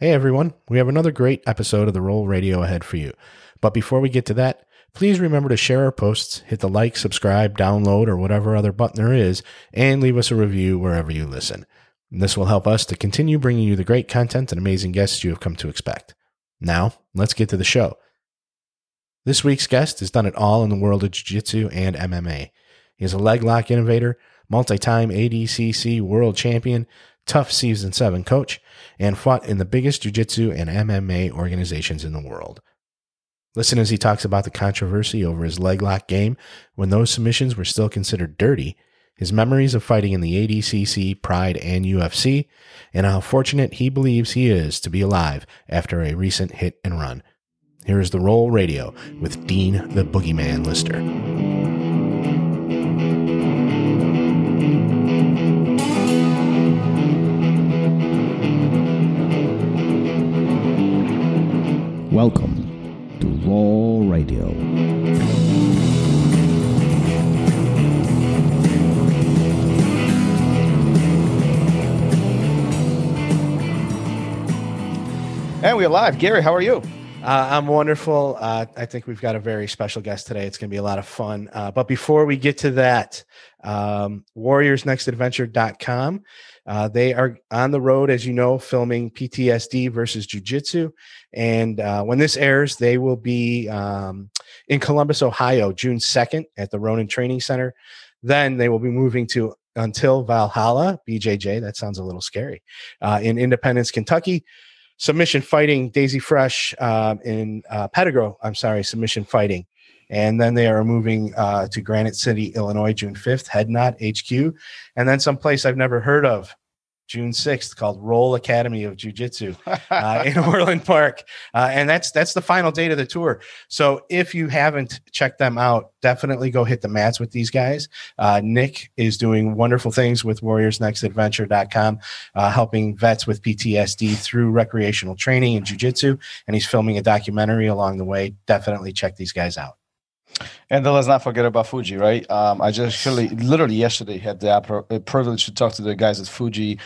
Hey everyone, we have another great episode of the RŌL Radio ahead for you. But before we get to that, please remember to share our posts, hit the like, subscribe, download, or whatever other button there is, and leave us a review wherever you listen. This will help us to continue bringing you the great content and amazing guests you have come to expect. Now, let's get to the show. This week's guest has done it all in the world of Jiu Jitsu and MMA. He is a leg lock innovator, multi time ADCC world champion, TUF Season 7 coach, and fought in the biggest jiu jitsu and MMA organizations in the world. Listen as he talks about the controversy over his leg lock game when those submissions were still considered dirty, his memories of fighting in the ADCC, Pride, and UFC, and how fortunate he believes he is to be alive after a recent hit and run. Here is the RŌL Radio with Dean the Boogeyman Lister. Welcome to RŌL Radio. And we're live. Gary, how are you? Uh, I'm wonderful. Uh, I think we've got a very special guest today. It's going to be a lot of fun. Uh, but before we get to that, um, warriorsnextadventure.com. Uh, they are on the road, as you know, filming PTSD versus Jiu Jitsu. And uh, when this airs, they will be um, in Columbus, Ohio, June 2nd at the Ronin Training Center. Then they will be moving to Until Valhalla, BJJ. That sounds a little scary. Uh, in Independence, Kentucky submission fighting Daisy Fresh um, in uh, Pettigrew. I'm sorry, submission fighting. And then they are moving uh, to Granite City, Illinois, June 5th, Head Knot HQ. And then someplace I've never heard of, June 6th, called Roll Academy of Jiu Jitsu uh, in Orland Park. Uh, and that's that's the final date of the tour. So if you haven't checked them out, definitely go hit the mats with these guys. Uh, Nick is doing wonderful things with warriorsnextadventure.com, uh, helping vets with PTSD through recreational training and jiu jitsu. And he's filming a documentary along the way. Definitely check these guys out. And then let's not forget about Fuji, right? Um, I just actually, literally yesterday had the privilege to talk to the guys at Fuji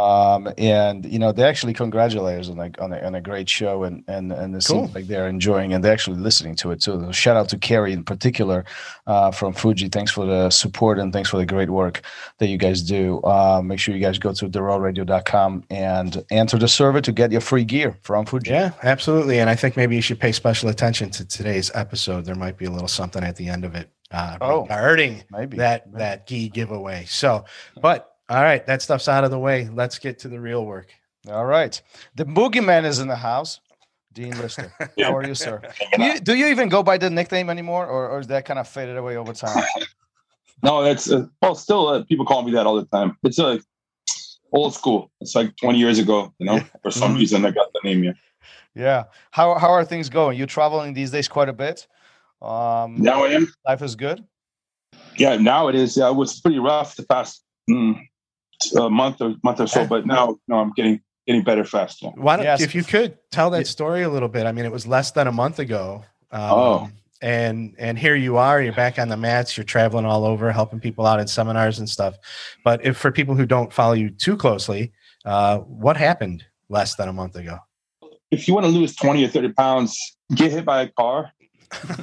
um, and you know they actually congratulate us on like on a, on a great show and and and it cool. seems like they're enjoying and they're actually listening to it too. So shout out to Kerry in particular uh, from Fuji. Thanks for the support and thanks for the great work that you guys do. Uh, make sure you guys go to therolradio.com and enter the survey to get your free gear from Fuji. Yeah, absolutely. And I think maybe you should pay special attention to today's episode. There might be a little something at the end of it uh, oh, regarding maybe that maybe. that gi giveaway. So, but all right, that stuff's out of the way. Let's get to the real work. All right. The boogeyman is in the house. Dean Lister. How are you, sir? Do you, do you, even go by the nickname anymore, or, or is that kind of faded away over time? no, it's uh, well, still uh, people call me that all the time. It's like uh, old school. It's like 20 years ago, you know. For some mm-hmm. reason, I got the name here. Yeah. How how are things going? You traveling these days quite a bit. Um, now I am. Life is good. Yeah, now it is. Yeah, it was pretty rough the past mm, a month or month or so, but now no, I'm getting getting better fast. Yeah. Why don't yes. if you could tell that story a little bit? I mean, it was less than a month ago. Um, oh. And and here you are, you're back on the mats, you're traveling all over, helping people out in seminars and stuff. But if for people who don't follow you too closely, uh, what happened less than a month ago? If you want to lose 20 or 30 pounds, get hit by a car,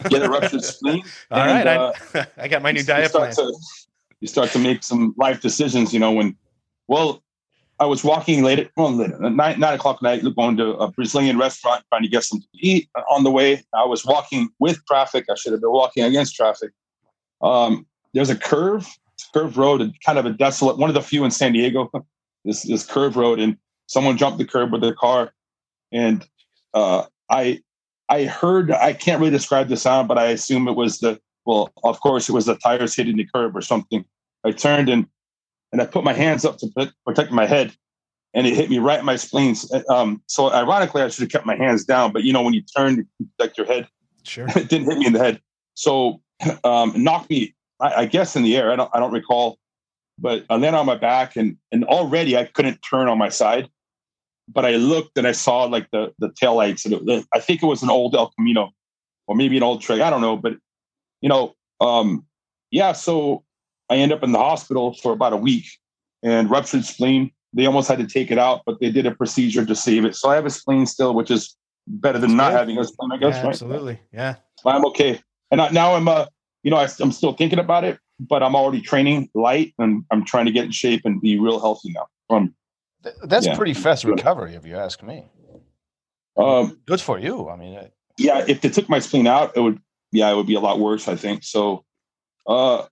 get a ruptured spleen. all and, right, uh, I, I, got my new diet plan. To, you start to make some life decisions, you know, when well, I was walking late at well, nine, nine o'clock at night, going to a Brazilian restaurant, trying to get something to eat. On the way, I was walking with traffic. I should have been walking against traffic. Um, there's a curve, curve road, kind of a desolate, one of the few in San Diego. This this curve road, and someone jumped the curb with their car, and uh, I I heard I can't really describe the sound, but I assume it was the well, of course, it was the tires hitting the curb or something. I turned and and I put my hands up to protect my head, and it hit me right in my spleen. Um, so ironically, I should have kept my hands down, but you know when you turn to protect your head, sure, it didn't hit me in the head. So um, knocked me, I, I, guess, in the air. I don't, I don't recall, but I landed on my back, and and already I couldn't turn on my side. But I looked and I saw like the the tail lights, and it, I think it was an old El Camino, or maybe an old Trek. I don't know, but you know, um, yeah. So I end up in the hospital for about a week and ruptured spleen. they almost had to take it out, but they did a procedure to save it. So I have a spleen still, which is better than That's not good. having a spleen, I guess. Yeah, right? absolutely. Yeah. I'm okay. And I, now I'm, uh, you know, I, I'm still thinking about it, but I'm already training light and I'm trying to get in shape and be real healthy now. Um, That's Yeah. pretty fast recovery, if you ask me. um, Good for you. I mean, uh, yeah, if they took my spleen out, it would, yeah, it would be a lot worse, I think. So, uh,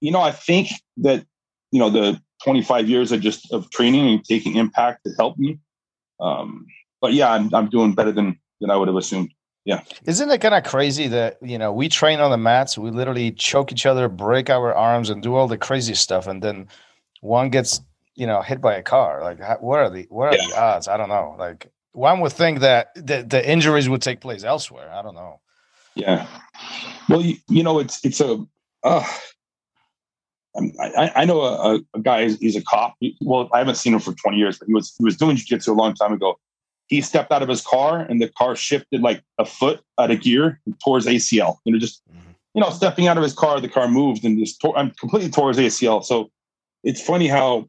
you know, I think that, you know, the 25 years of just of training and taking impact to help me. Um, but yeah, I'm, I'm doing better than, than I would have assumed. Yeah. Isn't it kind of crazy that you know we train on the mats, we literally choke each other, break our arms, and do all the crazy stuff, and then one gets you know hit by a car. Like, what are the what are the odds? I don't know. Like, one would think that the, the injuries would take place elsewhere. I don't know. Yeah. Well, you, you know, it's it's a. Uh, I, I know a, a guy. He's, he's a cop. Well, I haven't seen him for 20 years, but he was he was doing jiu-jitsu a long time ago. He stepped out of his car, and the car shifted like a foot out of gear towards ACL. You know, just Mhm. you know, stepping out of his car, the car moved and just tore, I'm completely tore his ACL. So it's funny how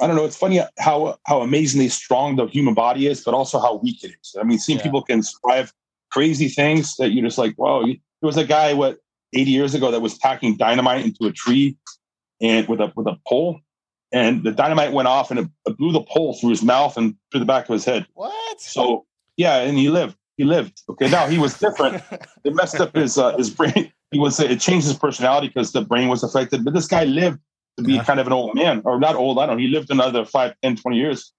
I don't know. It's funny how how amazingly strong the human body is, but also how weak it is. I mean, seeing Yeah. people can survive crazy things that you're just like, wow. you- There was a guy what 80 years ago that was packing dynamite into a tree and with a with a pole, and the dynamite went off and it, it blew the pole through his mouth and through the back of his head. What? So yeah, and he lived. He lived. Okay, now he was different it messed up his uh, his brain. He was it changed his personality because the brain was affected. But this guy lived to be Yeah. kind of an old man, or not old. I don't know. He lived another five, 10, 20 years,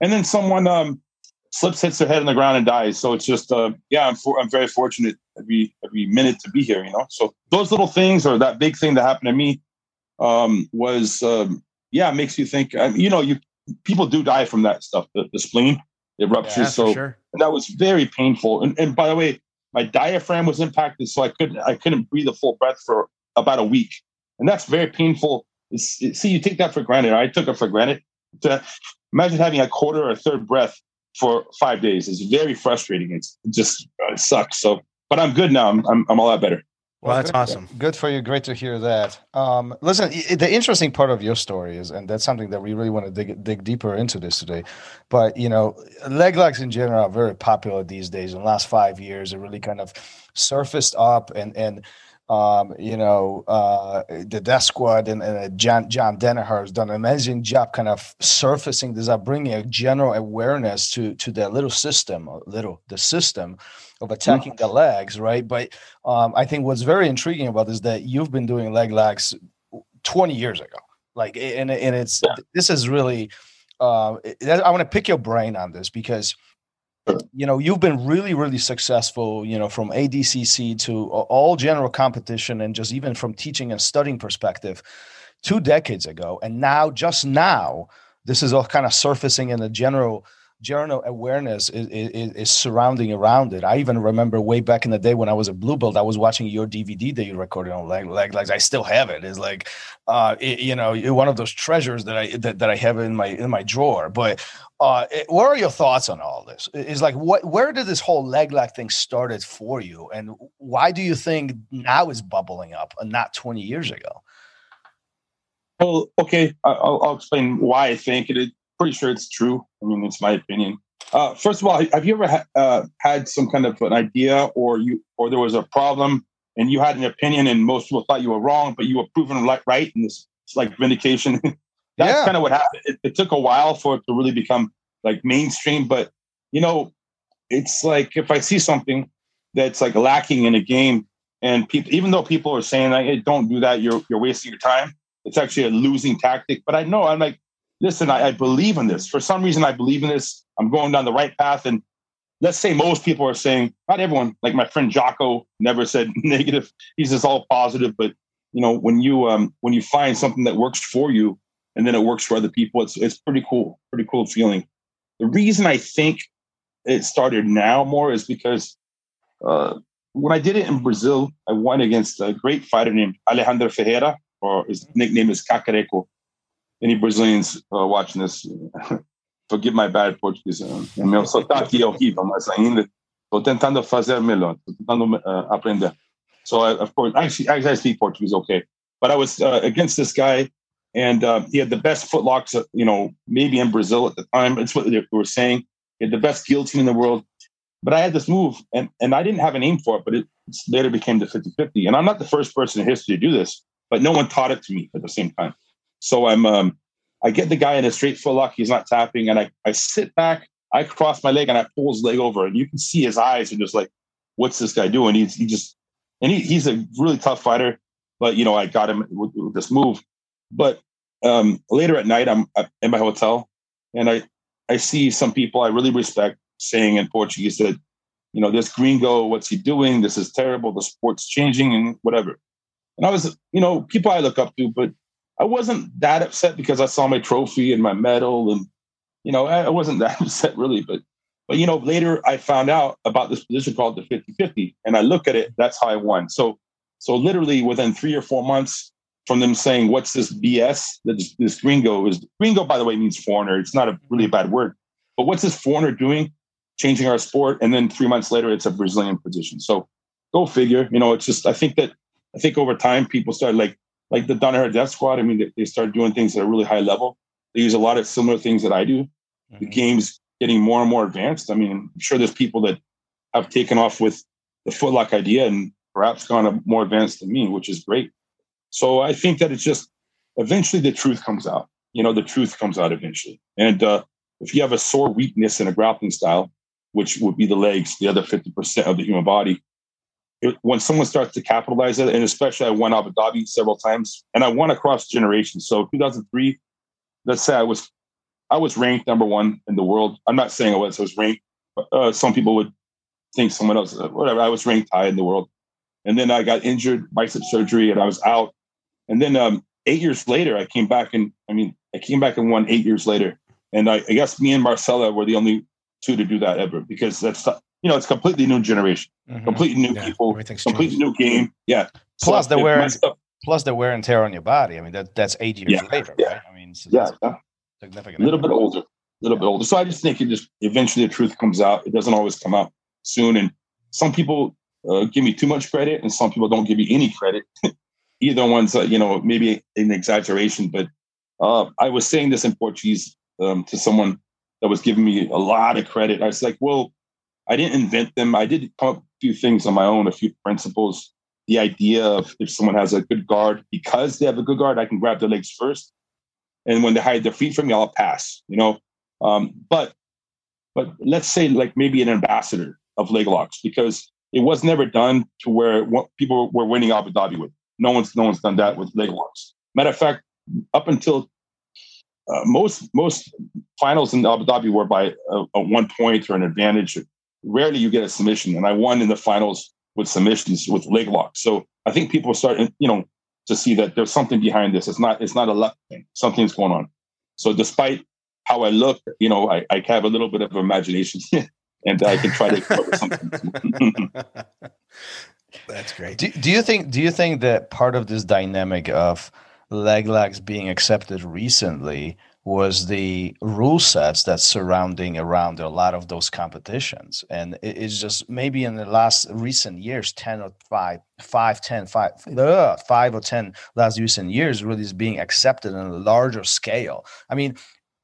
and then someone um, slips, hits their head on the ground, and dies. So it's just uh, yeah. I'm for, I'm very fortunate every every minute to be here. You know. So those little things, or that big thing that happened to me, um, was um, yeah, it makes you think. Um, you know, you people do die from that stuff. The, the spleen it ruptures. Yeah, so sure. and that was very painful. And, and by the way, my diaphragm was impacted, so I couldn't I couldn't breathe a full breath for about a week, and that's very painful. It's, it- see, you take that for granted. I took it for granted. To imagine having a quarter or a third breath for five days is very frustrating. It's it just uh, it sucks. So, but I'm good now. I'm I'm, I'm a lot better. Well, that's good, awesome. Good for you. Great to hear that. Um, listen, the interesting part of your story is, and that's something that we really want to dig dig deeper into this today. But you know, leg locks in general are very popular these days. In the last five years, it really kind of surfaced up, and and um, you know, uh, the Death Squad and, and uh, John John has done an amazing job, kind of surfacing this up, bringing a general awareness to to the little system, little the system of attacking the legs, right? But um, I think what's very intriguing about this is that you've been doing leg locks 20 years ago. Like, and, and it's this is really, uh, I want to pick your brain on this because, you know, you've been really, really successful, you know, from ADCC to all general competition and just even from teaching and studying perspective two decades ago. And now, just now, this is all kind of surfacing in the general general awareness is, is, is surrounding around it. I even remember way back in the day when I was a blue belt, I was watching your DVD that you recorded on leg leg legs. I still have it. It's like, uh, it- you know, one of those treasures that I that, that I have in my in my drawer. But uh, it- what are your thoughts on all this? Is like, what where did this whole leg lock thing started for you, and why do you think now is bubbling up and not 20 years ago? Well, okay, I'll, I'll explain why I think it. Pretty sure it's true. I mean, it's my opinion. Uh, first of all, have you ever ha- uh, had some kind of an idea, or you, or there was a problem, and you had an opinion, and most people thought you were wrong, but you were proven like right, and this it's like vindication. That's Yeah. kind of what happened. It, it took a while for it to really become like mainstream, but you know, it's like if I see something that's like lacking in a game, and people, even though people are saying like, hey, "Don't do that," you're you're wasting your time. It's actually a losing tactic. But I know I'm like, listen, I, I believe in this. For some reason, I believe in this. I'm going down the right path. And let's say most people are saying, not everyone, like my friend Jocko never said negative. He's just all positive. But you know, when you um when you find something that works for you and then it works for other people, it's it's pretty cool, pretty cool feeling. The reason I think it started now more is because uh, when I did it in Brazil, I won against a great fighter named Alejandro Ferreira, or his nickname is Cacareco. Any Brazilians uh, watching this, forgive my bad Portuguese. Uh, meu sotaque é horrível, mas ainda estou tentando fazer melhor, estou tentando uh, aprender. So, I, of course, actually, I speak Portuguese okay. But I was uh, against this guy and uh, he had the best footlocks, uh, you know, maybe in Brazil at the time. That's what they were saying. He had the best guillotine in the world. But I had this move, and and I didn't have a name for it, but it later became the 50-50. And I'm not the first person in history to do this, but no one taught it to me at the same time. So I'm um, I get the guy in a straight footlock, he's not tapping, and I, I sit back, I cross my leg, and I pull his leg over, and you can see his eyes are just like, what's this guy doing? He's he just and he, he's a really tough fighter, but you know, I got him with, with this move. But um, later at night, I'm in my hotel, and I I see some people I really respect saying in Portuguese that, you know, this gringo, what's he doing? This is terrible. The sport's changing and whatever. And I was, you know, people I look up to, but I wasn't that upset because I saw my trophy and my medal, and you know, I wasn't that upset really. But but you know, later I found out about this position called the 50-50, and I look at it. That's how I won. So so literally within three or four months from them saying, "What's this BS?" That This, this gringo is gringo, by the way, means foreigner. It's not a really bad word, but what's this foreigner doing? Changing our sport, and then three months later, it's a Brazilian position. So go figure. You know, it's just I think that I think over time people started like like the Danaher Death Squad. I mean, they, they started doing things at a really high level. They use a lot of similar things that I do. Mm-hmm. The game's getting more and more advanced. I mean, I'm sure there's people that have taken off with the footlock idea and perhaps gone more advanced than me, which is great. So I think that it's just eventually the truth comes out. You know, the truth comes out eventually. And uh, if you have a sore weakness in a grappling style, which would be the legs, the other 50% of the human body, when someone starts to capitalize it, and especially I won Abu Dhabi several times, and I won across generations. So 2003, let's say I was I was ranked number one in the world. I'm not saying I was. I was ranked. Uh, some people would think someone else. Uh, whatever. I was ranked high in the world, and then I got injured, bicep surgery, and I was out. And then um, eight years later, I came back and I mean, I came back and won eight years later. And I, I guess me and Marcelo were the only two to do that ever because that's you know, it's completely new generation, mm-hmm. completely new yeah, people, completely changed. new game. Yeah. Plus so the wear, and, plus the wear and tear on your body. I mean, that that's eight years yeah, later, yeah. right? I mean, so yeah, yeah. significant. A little bit older, a little bit older. So I just think it just eventually the truth comes out. It doesn't always come out soon, and some people uh, give me too much credit, and some people don't give me any credit. Either one's, uh, you know, maybe an exaggeration, but uh, I was saying this in Portuguese um, to someone that was giving me a lot of credit. I was like, well I didn't invent them. I did come up with a few things on my own, a few principles. The idea of if someone has a good guard, because they have a good guard, I can grab their legs first. And when they hide their feet from me, I'll pass, you know. Um, but but let's say like maybe an ambassador of leg locks, because it was never done to where people were winning Abu Dhabi with. No one's no one's done that with leg locks. Matter of fact, up until uh, most most finals in Abu Dhabi were by a, a, one point or an advantage rarely you get a submission. And I won in the finals with submissions with leg locks. So I think people are starting, you know, to see that there's something behind this. It's not it's not a luck thing. Something's going on. So despite how I look, you know, I, I have a little bit of imagination and I can try to something. That's great. Do, do you think do you think that part of this dynamic of leg locks being accepted recently was the rule sets that's surrounding around a lot of those competitions and it's just maybe in the last recent years 10 or 5 5 10 5 uh, 5 or 10 last recent years really is being accepted on a larger scale i mean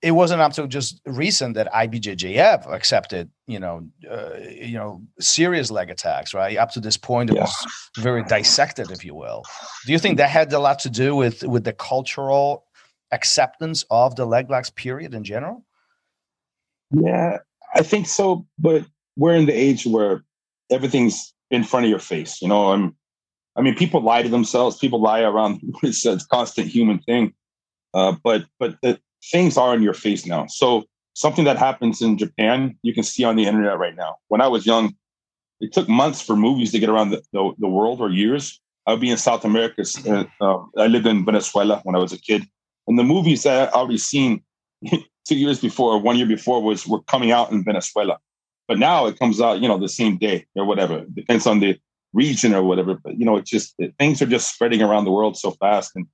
it wasn't up to just recent that IBJJF accepted, you know, uh, you know, serious leg attacks, right? Up to this point, it yeah. was very dissected, if you will. Do you think that had a lot to do with with the cultural acceptance of the leg locks period in general? Yeah, I think so. But we're in the age where everything's in front of your face. You know, I'm, I mean, people lie to themselves. People lie around. It's a constant human thing. Uh, but but the things are in your face now. So something that happens in Japan, you can see on the internet right now. When I was young, it took months for movies to get around the, the, the world or years. I would be in South America. Uh, uh I lived in Venezuela when I was a kid. And the movies that I already seen two years before, one year before, was were coming out in Venezuela. But now it comes out, you know, the same day or whatever. It depends on the region or whatever. But you know, it's just it, things are just spreading around the world so fast, and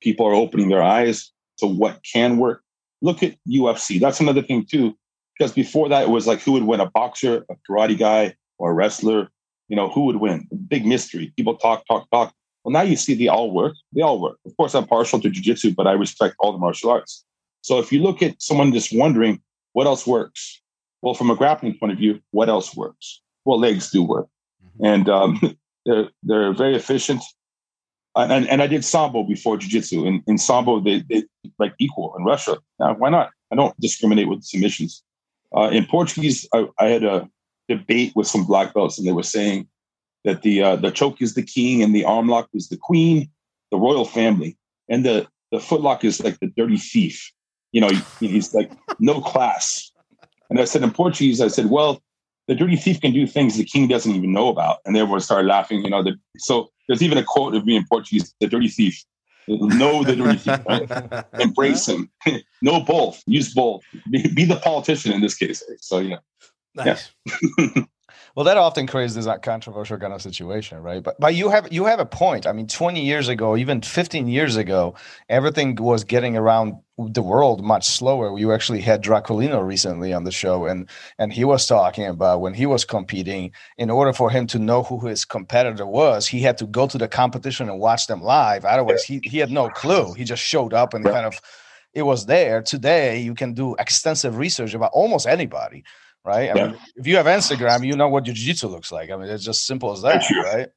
people are opening their eyes to what can work. Look at UFC. That's another thing too, because before that it was like who would win, a boxer, a karate guy, or a wrestler. You know, who would win? Big mystery. People talk, talk, talk. Well, now you see they all work. They all work. Of course, I'm partial to jujitsu, but I respect all the martial arts. So if you look at someone just wondering what else works, well, from a grappling point of view, what else works? Well, legs do work, mm-hmm. and um, they're they're very efficient. And, and I did sambo before jiu-jitsu. In, in sambo, they, they like equal in Russia. Now, why not? I don't discriminate with submissions. Uh, in Portuguese, I, I, had a debate with some black belts, and they were saying that the uh, the choke is the king and the arm lock is the queen, the royal family, and the the footlock is like the dirty thief. You know, he's like no class. And I said in Portuguese, I said, well, the dirty thief can do things the king doesn't even know about, and everyone started laughing. You know, the, so there's even a quote of me in Portuguese: "The dirty thief." Know the dirty thief. Right? Embrace him. know both. Use both. Be, be, the politician in this case. So yeah. Nice. Yeah. Well, that often creates this controversial kind of situation, right? But but you have you have a point. I mean, 20 years ago, even 15 years ago, everything was getting around the world much slower. You actually had Draculino recently on the show, and and he was talking about when he was competing. In order for him to know who his competitor was, he had to go to the competition and watch them live. Otherwise, he he had no clue. He just showed up and kind of it was there. Today, you can do extensive research about almost anybody right? I yeah. mean, if you have Instagram, you know what your jiu-jitsu looks like. I mean, it's just simple as that, Very right?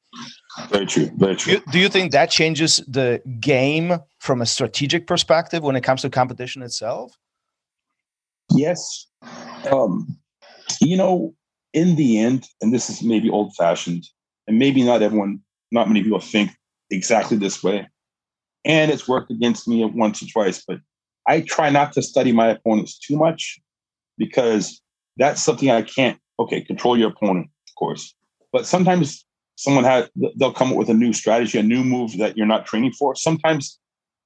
Very true. Very true. Do, do you think that changes the game from a strategic perspective when it comes to competition itself? Yes. Um, you know, in the end, and this is maybe old-fashioned, and maybe not everyone, not many people think exactly this way. And it's worked against me once or twice, but I try not to study my opponents too much because that's something I can't. Okay, control your opponent, of course, but sometimes someone had they'll come up with a new strategy, a new move that you're not training for. Sometimes,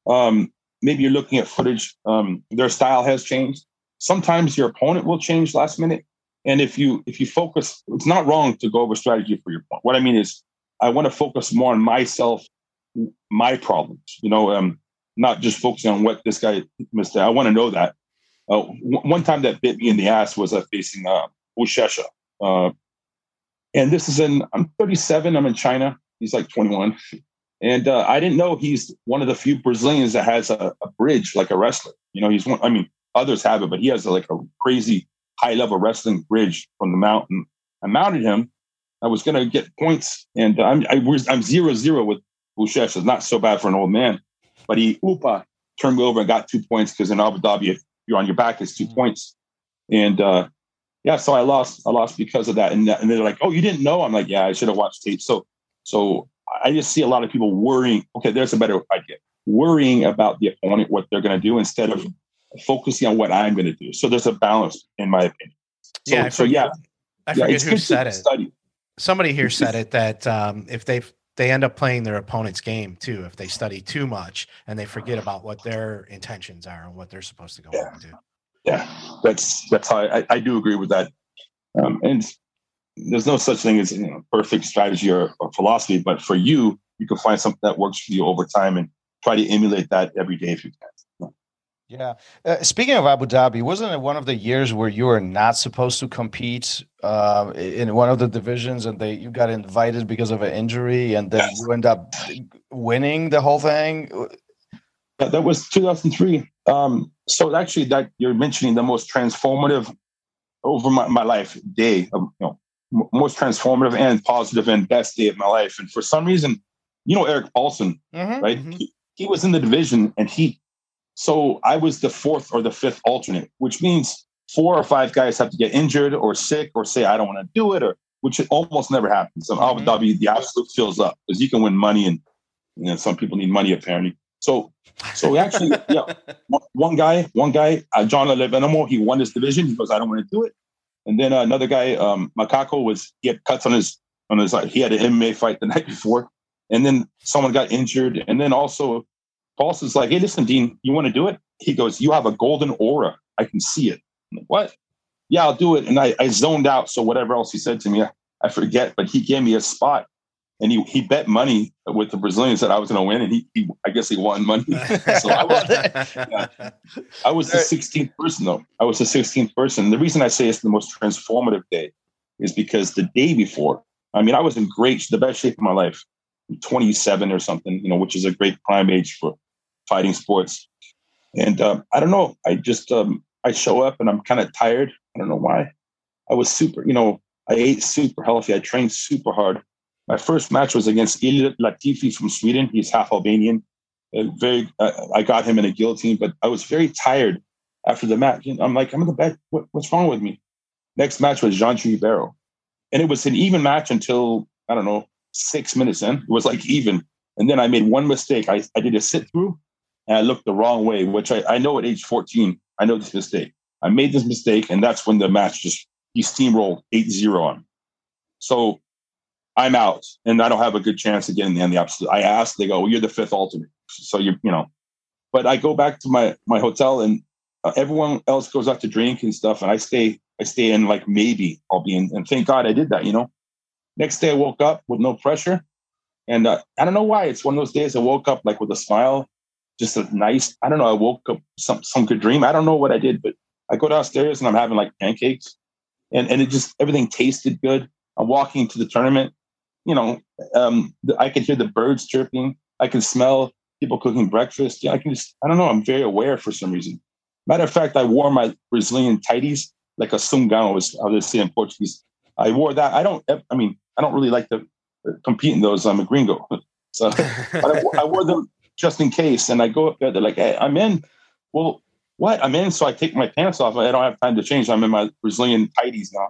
um, maybe you're looking at footage. Um, their style has changed. Sometimes your opponent will change last minute, and if you if you focus, it's not wrong to go over strategy for your point. What I mean is, I want to focus more on myself, my problems. You know, um, not just focusing on what this guy missed. I want to know that, uh, w- one time that bit me in the ass was uh, facing uh, Buchecha. Uh, and this is in, I'm 37, I'm in China. He's like 21. And uh, I didn't know he's one of the few Brazilians that has a, a, bridge like a wrestler. You know, he's one, I mean, others have it, but he has a, like a crazy high level wrestling bridge from the mountain. I mounted him. I was going to get points, and I'm I I'm zero zero with Buchecha. It's not so bad for an old man, but he oopa turned me over and got two points because in Abu Dhabi, you're on your back is 2 mm-hmm. points. And uh, yeah, so I lost. I lost because of that. And, and they're like, "Oh, you didn't know?" I'm like, "Yeah, I should have watched tape." So so I just see a lot of people worrying. Okay, there's a better idea. Worrying about the opponent, what they're going to do, instead of focusing on what I'm going to do. So there's a balance, in my opinion. So, yeah. So yeah, I forget yeah, who said it. Study. Somebody here said it that um, if they they end up playing their opponent's game too if they study too much and they forget about what their intentions are and what they're supposed to go yeah. into. Yeah, that's that's how I, I do agree with that. Um, and there's no such thing as you know, perfect strategy or, or philosophy, but for you, you can find something that works for you over time and try to emulate that every day if you can. Yeah. Uh, speaking of Abu Dhabi, wasn't it one of the years where you were not supposed to compete uh, in one of the divisions, and they you got invited because of an injury, and then yes. you end up winning the whole thing? Yeah, that was 2003. Um, so actually, that you're mentioning the most transformative over my, my life day, of, you know, most transformative and positive and best day of my life. And for some reason, you know, Erik Paulson, mm-hmm, right? Mm-hmm. He, he was in the division, and he so I was the fourth or the fifth alternate, which means four or five guys have to get injured or sick or say, I don't want to do it, or which almost never happens. So mm-hmm. Abu Dhabi, the absolute fills up because you can win money and you know, some people need money apparently. So, so actually, yeah, one guy, one guy, uh, Jon Olav Einemo, he won this division. He goes, I don't want to do it. And then uh, another guy, um, Macaco, was he had cuts on his on his. Uh, he had an MMA fight the night before, and then someone got injured, and then also Paulson's like, hey, listen, Dean, you want to do it? He goes, you have a golden aura. I can see it. Like, what? Yeah, I'll do it. And I, I zoned out. So whatever else he said to me, I, I forget, but he gave me a spot and he, he bet money with the Brazilians that I was going to win, and he, he, I guess he won money. so I was, yeah. I was the 16th person though. I was the 16th person. The reason I say it's the most transformative day is because the day before, I mean, I was in great, the best shape of my life. 27 or something, you know, which is a great prime age for fighting sports. And uh, I don't know, I just um, I show up and I'm kind of tired. I don't know why. I was super, you know, I ate super healthy. I trained super hard. My first match was against Ilir Latifi from Sweden. He's half Albanian. Uh, very, uh, I got him in a guillotine, but I was very tired after the match. I'm like, I'm in the bed. What, what's wrong with me? Next match was Jean Ribeiro. And it was an even match until, I don't know, six minutes in. It was like even. And then I made one mistake. I, I did a sit through and I looked the wrong way, which I, I know at age 14, I know this mistake. I made this mistake, and that's when the match just he steamrolled 8-0 on. So I'm out, and I don't have a good chance of getting the opposite. I asked, they go, well, "You're the fifth alternate," so you you know. But I go back to my my hotel, and uh, everyone else goes out to drink and stuff, and I stay I stay in like maybe I'll be in, and thank God I did that. You know. Next day I woke up with no pressure, and uh, I don't know why. It's one of those days I woke up like with a smile, just a nice. I don't know. I woke up some some good dream. I don't know what I did, but I go downstairs and I'm having like pancakes, and and it just everything tasted good. I'm walking to the tournament. You know, um, I can hear the birds chirping. I can smell people cooking breakfast. Yeah, I can just. I don't know. I'm very aware for some reason. Matter of fact, I wore my Brazilian tighties like a sungão, was I was say in Portuguese. I wore that. I don't. I mean, I don't really like to compete in those. I'm a gringo, so I, I, wore them just in case. And I go up there. They're like, "Hey, I'm in." Well, what? I'm in. So I take my pants off. I don't have time to change. I'm in my Brazilian tighties now.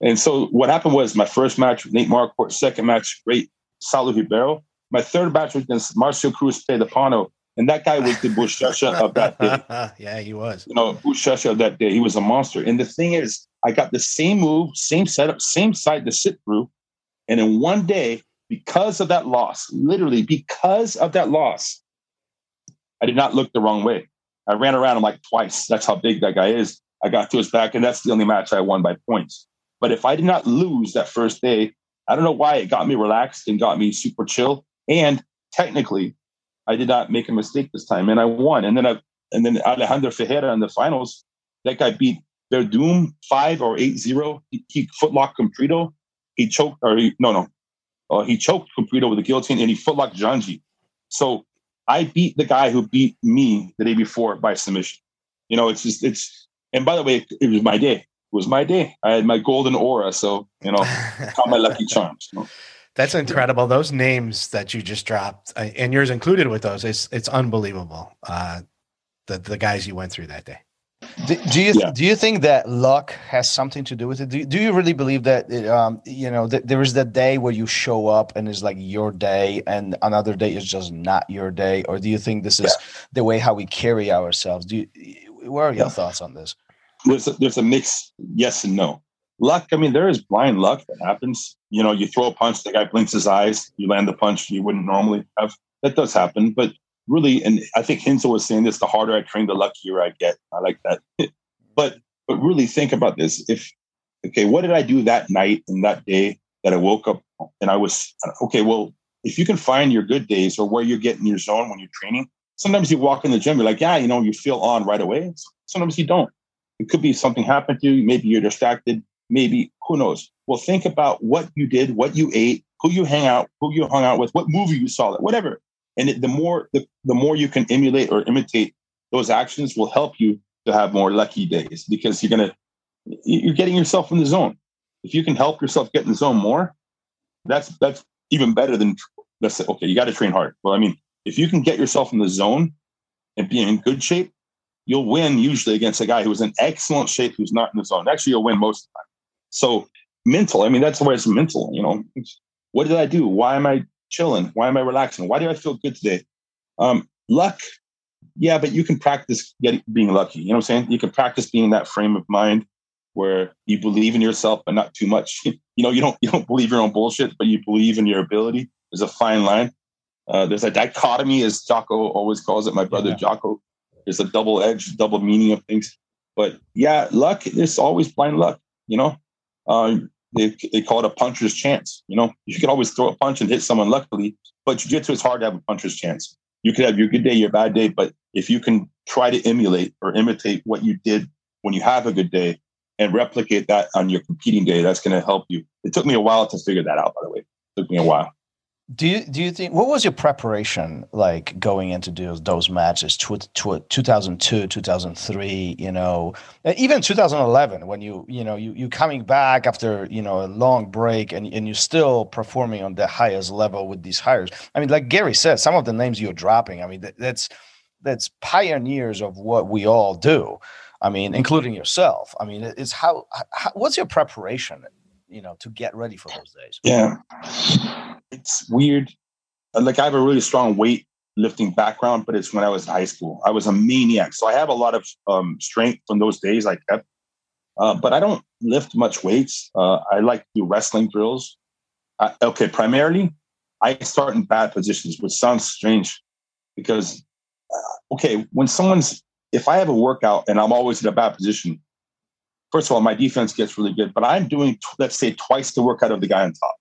And so what happened was my first match with Nate Marquardt, second match, great Saulo Ribeiro. My third match was against Marcio Cruz Pé de Pano. And that guy was the Buchecha of that day. yeah, he was. You know, Buchecha of that day. He was a monster. And the thing is, I got the same move, same setup, same side to sit through. And in one day, because of that loss, literally because of that loss, I did not look the wrong way. I ran around him like twice. That's how big that guy is. I got to his back, and that's the only match I won by points. But if I did not lose that first day, I don't know why it got me relaxed and got me super chill. And technically, I did not make a mistake this time, and I won. And then I, and then Alejandro Ferreira in the finals, that guy beat Werdum five or eight zero. He, he footlocked Comprido. He choked, or he, no, no, uh, he choked Comprido with a guillotine, and he footlocked Janji. So I beat the guy who beat me the day before by submission. You know, it's just it's. And by the way, it was my day. It was my day. I had my golden aura, so you know, count my lucky charms. You know? That's incredible. Those names that you just dropped, uh, and yours included with those, it's it's unbelievable. Uh, the the guys you went through that day. Do, do you yeah. do you think that luck has something to do with it? Do, do you really believe that it, um, you know th- there is that day where you show up and it's like your day, and another day is just not your day, or do you think this is yeah. the way how we carry ourselves? Do you, what are your yeah. thoughts on this? There's a, there's a mix, yes and no. Luck, I mean, there is blind luck that happens. You know, you throw a punch, the guy blinks his eyes, you land the punch you wouldn't normally have. That does happen, but really, and I think Renzo was saying this: the harder I train, the luckier I get. I like that. but but really think about this: if okay, what did I do that night and that day that I woke up and I was okay? Well, if you can find your good days or where you're getting your zone when you're training, sometimes you walk in the gym, you're like, yeah, you know, you feel on right away. Sometimes you don't. It could be something happened to you. Maybe you're distracted. Maybe who knows? Well, think about what you did, what you ate, who you hang out, who you hung out with, what movie you saw, whatever. And it, the more the, the more you can emulate or imitate those actions will help you to have more lucky days because you're gonna you're getting yourself in the zone. If you can help yourself get in the zone more, that's that's even better than let's say, okay, you got to train hard. Well, I mean, if you can get yourself in the zone and be in good shape, you'll win usually against a guy who's in excellent shape who's not in the zone. Actually, you'll win most of the time. So mental, I mean, that's where it's mental, you know. What did I do? Why am I chilling? Why am I relaxing? Why do I feel good today? Um, luck, yeah, but you can practice getting being lucky. You know what I'm saying? You can practice being in that frame of mind where you believe in yourself, but not too much. you know, you don't you don't believe your own bullshit, but you believe in your ability. There's a fine line. Uh, there's a dichotomy, as Jocko always calls it. My brother yeah. Jocko. There's a double edge, double meaning of things. But yeah, luck. There's always blind luck. You know, uh, they, they call it a puncher's chance. You know, you can always throw a punch and hit someone luckily, but jiu-jitsu is hard to have a puncher's chance. You could have your good day, your bad day, but if you can try to emulate or imitate what you did when you have a good day and replicate that on your competing day, that's going to help you. It took me a while to figure that out, by the way. It took me a while. Do you do you think what was your preparation like going into those those matches tw- tw- 2002 2003 you know? Even 2011 when you you know you you coming back after you know a long break and and you're still performing on the highest level with these hires. I mean like gary said some of the names you're dropping i mean that, that's that's pioneers of what we all do. I mean including yourself. I mean it's how, how what's your preparation you know to get ready for those days. Yeah. It's weird. Like i have a really strong weight lifting background but it's when i was in high school. I was a maniac so i have a lot of um, strength from those days i kept uh, but i don't lift much weights. Uh, i like to do wrestling drills. Okay primarily i start in bad positions which sounds strange because uh, okay when someone's if i have a workout and i'm always in a bad position first of all, my defense gets really good, but I'm doing, let's say, twice the workout of the guy on top.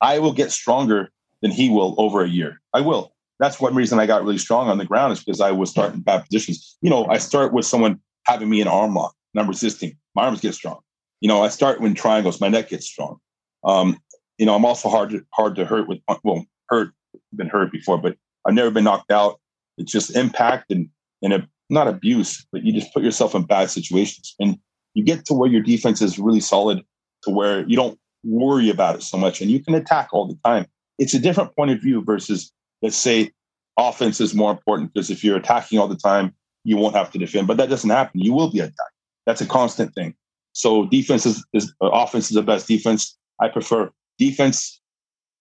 I will get stronger than he will over a year. I will. That's one reason I got really strong on the ground is because I was starting bad positions. You know, I start with someone having me in arm lock and I'm resisting. My arms get strong. You know, I start when triangles, my neck gets strong. Um, you know, I'm also hard to hard to hurt with well, hurt been hurt before, but I've never been knocked out. It's just impact and and a, not abuse, but you just put yourself in bad situations. And you get to where your defense is really solid to where you don't worry about it so much and you can attack all the time. It's a different point of view versus, let's say, offense is more important because if you're attacking all the time, you won't have to defend. But that doesn't happen. You will be attacked. That's a constant thing. So defense is, is uh, offense is the best defense. I prefer defense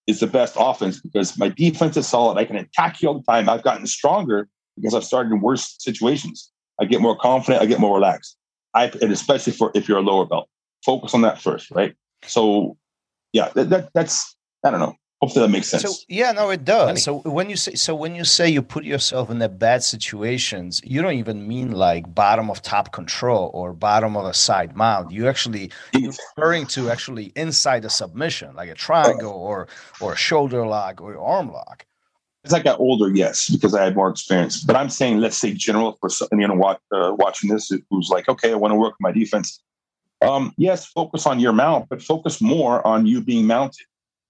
is the best offense because my defense is solid. I can attack you all the time. I've gotten stronger because I've started in worse situations. I get more confident. I get more relaxed. I and especially for if you're a lower belt, focus on that first, right? So, yeah, that, that that's I don't know. Hopefully that makes sense. So yeah, no, it does. So when you say so when you say you put yourself in the bad situations, you don't even mean like bottom of top control or bottom of a side mount. You actually you're referring to actually inside a submission, like a triangle or or a shoulder lock or arm lock. As I got older, yes, because I had more experience. But I'm saying, let's say, general for you know, watch, uh, watching this, who's like, okay, I want to work my defense. Um, yes, focus on your mount, but focus more on you being mounted.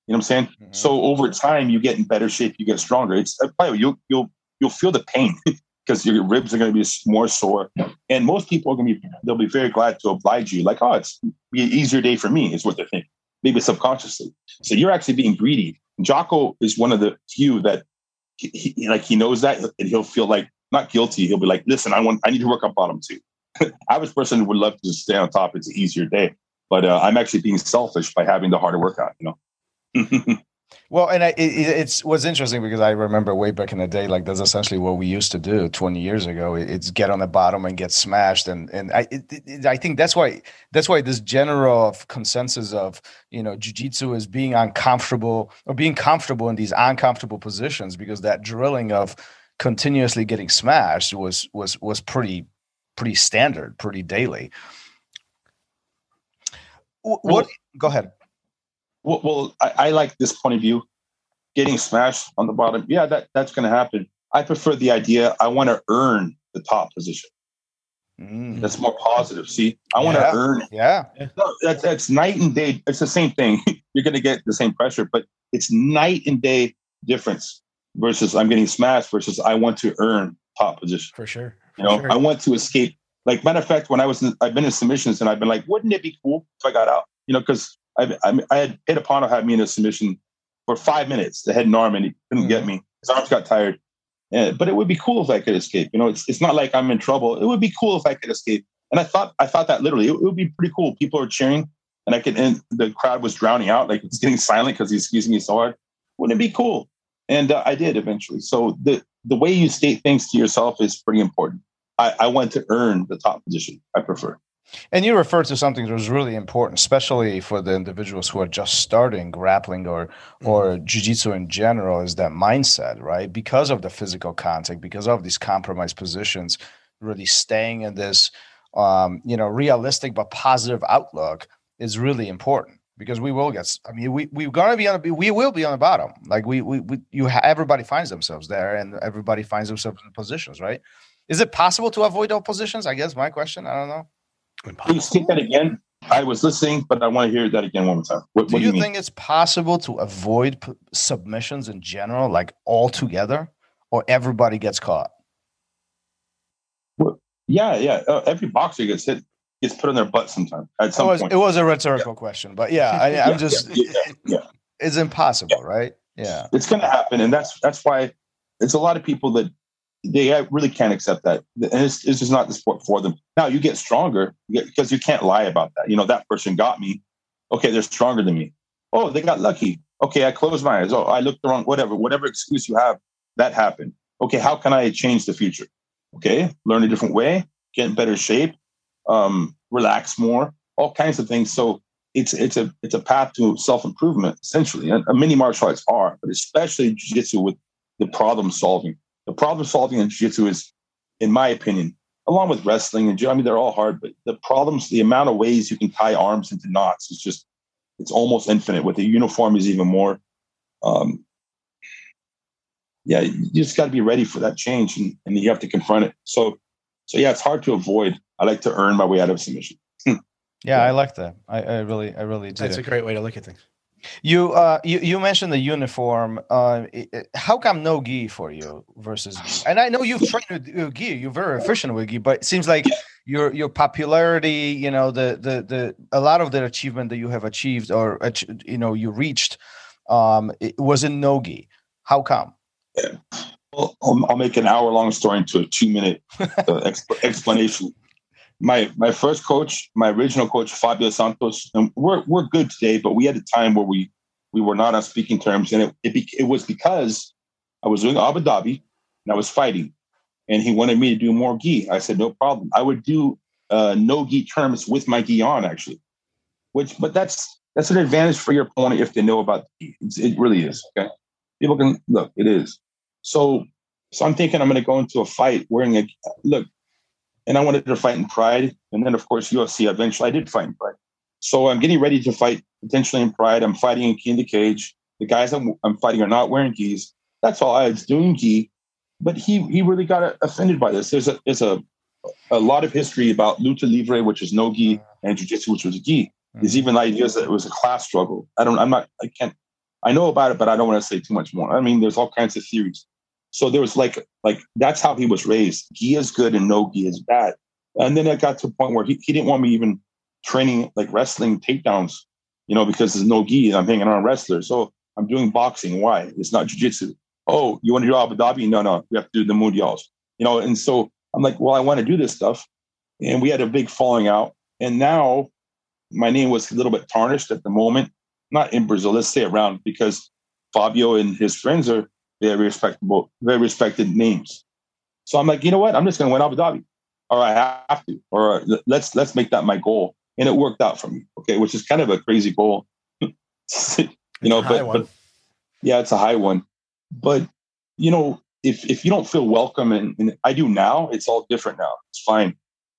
You know what I'm saying? Mm-hmm. So over time, you get in better shape, you get stronger. It's uh, by the way, you'll you'll you'll feel the pain because your ribs are going to be more sore, and most people are going to be they'll be very glad to oblige you. Like, oh, it's be an easier day for me, is what they think, maybe subconsciously. So you're actually being greedy. Jocko is one of the few that he, like he knows that and he'll feel like not guilty. He'll be like, listen, I want, I need to work on bottom too. Average person would love to stay on top. It's an easier day, but uh, I'm actually being selfish by having the harder workout. You know. Well, and I, it, it's what's interesting because I remember way back in the day, like that's essentially what we used to do 20 years ago. It's get on the bottom and get smashed, and and I it, it, I think that's why that's why this general of consensus of you know jujitsu is being uncomfortable or being comfortable in these uncomfortable positions because that drilling of continuously getting smashed was was was pretty pretty standard, pretty daily. What? Well, go ahead. Well, well I, I, like this point of view. Getting smashed on the bottom, yeah, that that's going to happen. I prefer the idea. I want to earn the top position. Mm. That's more positive. See, I want to earn. It. Yeah, no, that's that's night and day. It's the same thing. You're going to get the same pressure, but it's night and day difference versus I'm getting smashed versus I want to earn top position. For sure. For you know, sure. I want to escape. Like matter of fact, when I was in, I've been in submissions and I've been like, wouldn't it be cool if I got out? You know, because I, I, I had Itapano had me in a submission for five minutes, the head and arm, and he couldn't mm-hmm. get me. His arms got tired. Yeah, but it would be cool if I could escape. You know, it's it's not like I'm in trouble. It would be cool if I could escape. And I thought I thought that literally, it, it would be pretty cool. People are cheering, and I could. And the crowd was drowning out, like it's getting silent because he's squeezing me so hard. Wouldn't it be cool? And uh, I did eventually. So the the way you state things to yourself is pretty important. I, I want to earn the top position. I prefer. And you referred to something that was really important, especially for the individuals who are just starting grappling or or mm-hmm. jiu-jitsu in general, is that mindset, right? Because of the physical contact, because of these compromised positions, really staying in this um, you know, realistic but positive outlook is really important because we will get i mean we we're gonna be on the, we will be on the bottom like we we, we you ha, everybody finds themselves there and everybody finds themselves in positions right is it possible to avoid those positions i guess my question i don't know Please take that again. I was listening, but I want to hear that again one more time. What, do, what you, mean? think it's possible to avoid p- submissions in general, like altogether, or everybody gets caught? Yeah, yeah. Uh, every boxer gets hit, gets put on their butt sometime at It was, point. it was a rhetorical question, but yeah, I, Yeah, I'm just, yeah, yeah, yeah. it's impossible, right? Yeah. it's going to happen, and that's that's why it's a lot of people that they really can't accept that, and it's, it's just not the sport for them. Now you get stronger because you can't lie about that. You know that person got me. Okay, they're stronger than me. Oh, they got lucky. Okay, I closed my eyes. Oh, I looked the wrong. Whatever, whatever excuse you have, that happened. Okay, how can I change the future? Okay, learn a different way, get in better shape, um, relax more, all kinds of things. So it's it's a it's a path to self improvement essentially. And many martial arts are, but especially jiu-jitsu with the problem solving. The problem solving in jiu-jitsu is, in my opinion, along with wrestling and jiu- I mean they're all hard, but the problems, the amount of ways you can tie arms into knots is just it's almost infinite. With the uniform is even more. Um, yeah, you just got to be ready for that change, and, and you have to confront it. So, so yeah, it's hard to avoid. I like to earn my way out of submission. Yeah, I like that. I, I really, I really do. That's a great way to look at things. You uh you, you mentioned the uniform. Uh, how come no gi for you versus gi? And I know you've trained with uh, gi. You're very efficient with gi, but it seems like your your popularity, you know, the the the a lot of the achievement that you have achieved or you know you reached, um, it was in no gi. How come? Well, I'll, I'll make an hour long story into a two minute uh, exp- explanation. My my first coach, my original coach, Fabio Santos, and we're we're good today, but we had a time where we we were not on speaking terms, and it it, be, it was because I was doing Abu Dhabi and I was fighting, and he wanted me to do more gi. I said no problem. I would do uh, no gi terms with my gi on actually, which but that's that's an advantage for your opponent if they know about the gi. It's, it really is. Okay, people can look. It is. So, so I'm thinking I'm going to go into a fight wearing a look, and I wanted to fight in Pride, and then of course UFC. Eventually, I did fight in Pride. So I'm getting ready to fight potentially in Pride. I'm fighting in King of the Cage. The guys I'm, I'm fighting are not wearing gis. That's all. I was doing gi, but he he really got uh, offended by this. There's a there's a a lot of history about luta livre, which is no gi, and jiu-jitsu, which was gi. There's mm-hmm. even ideas that it was a class struggle. I don't. I'm not. I can't. I know about it, but I don't want to say too much more. I mean, there's all kinds of theories. So there was like like that's how he was raised. Gi is good and no gi is bad. And then it got to a point where he, he didn't want me even training like wrestling takedowns, you know, because there's no gi and I'm hanging on wrestlers. So I'm doing boxing. Why? It's not jujitsu. Oh, you want to do Abu Dhabi? No, no, we have to do the mundials. You know, and so I'm like, well, I want to do this stuff. And we had a big falling out. And now my name was a little bit tarnished at the moment. Not in Brazil, let's say around because Fabio and his friends are very respectable, very respected names. So I'm like, you know what? I'm just going to win Abu Dhabi, or I have to, or let's let's make that my goal. And it worked out for me, okay, which is kind of a crazy goal, you know. But, but yeah, it's a high one. But you know, if if you don't feel welcome, and, and I do now, it's all different now. It's fine.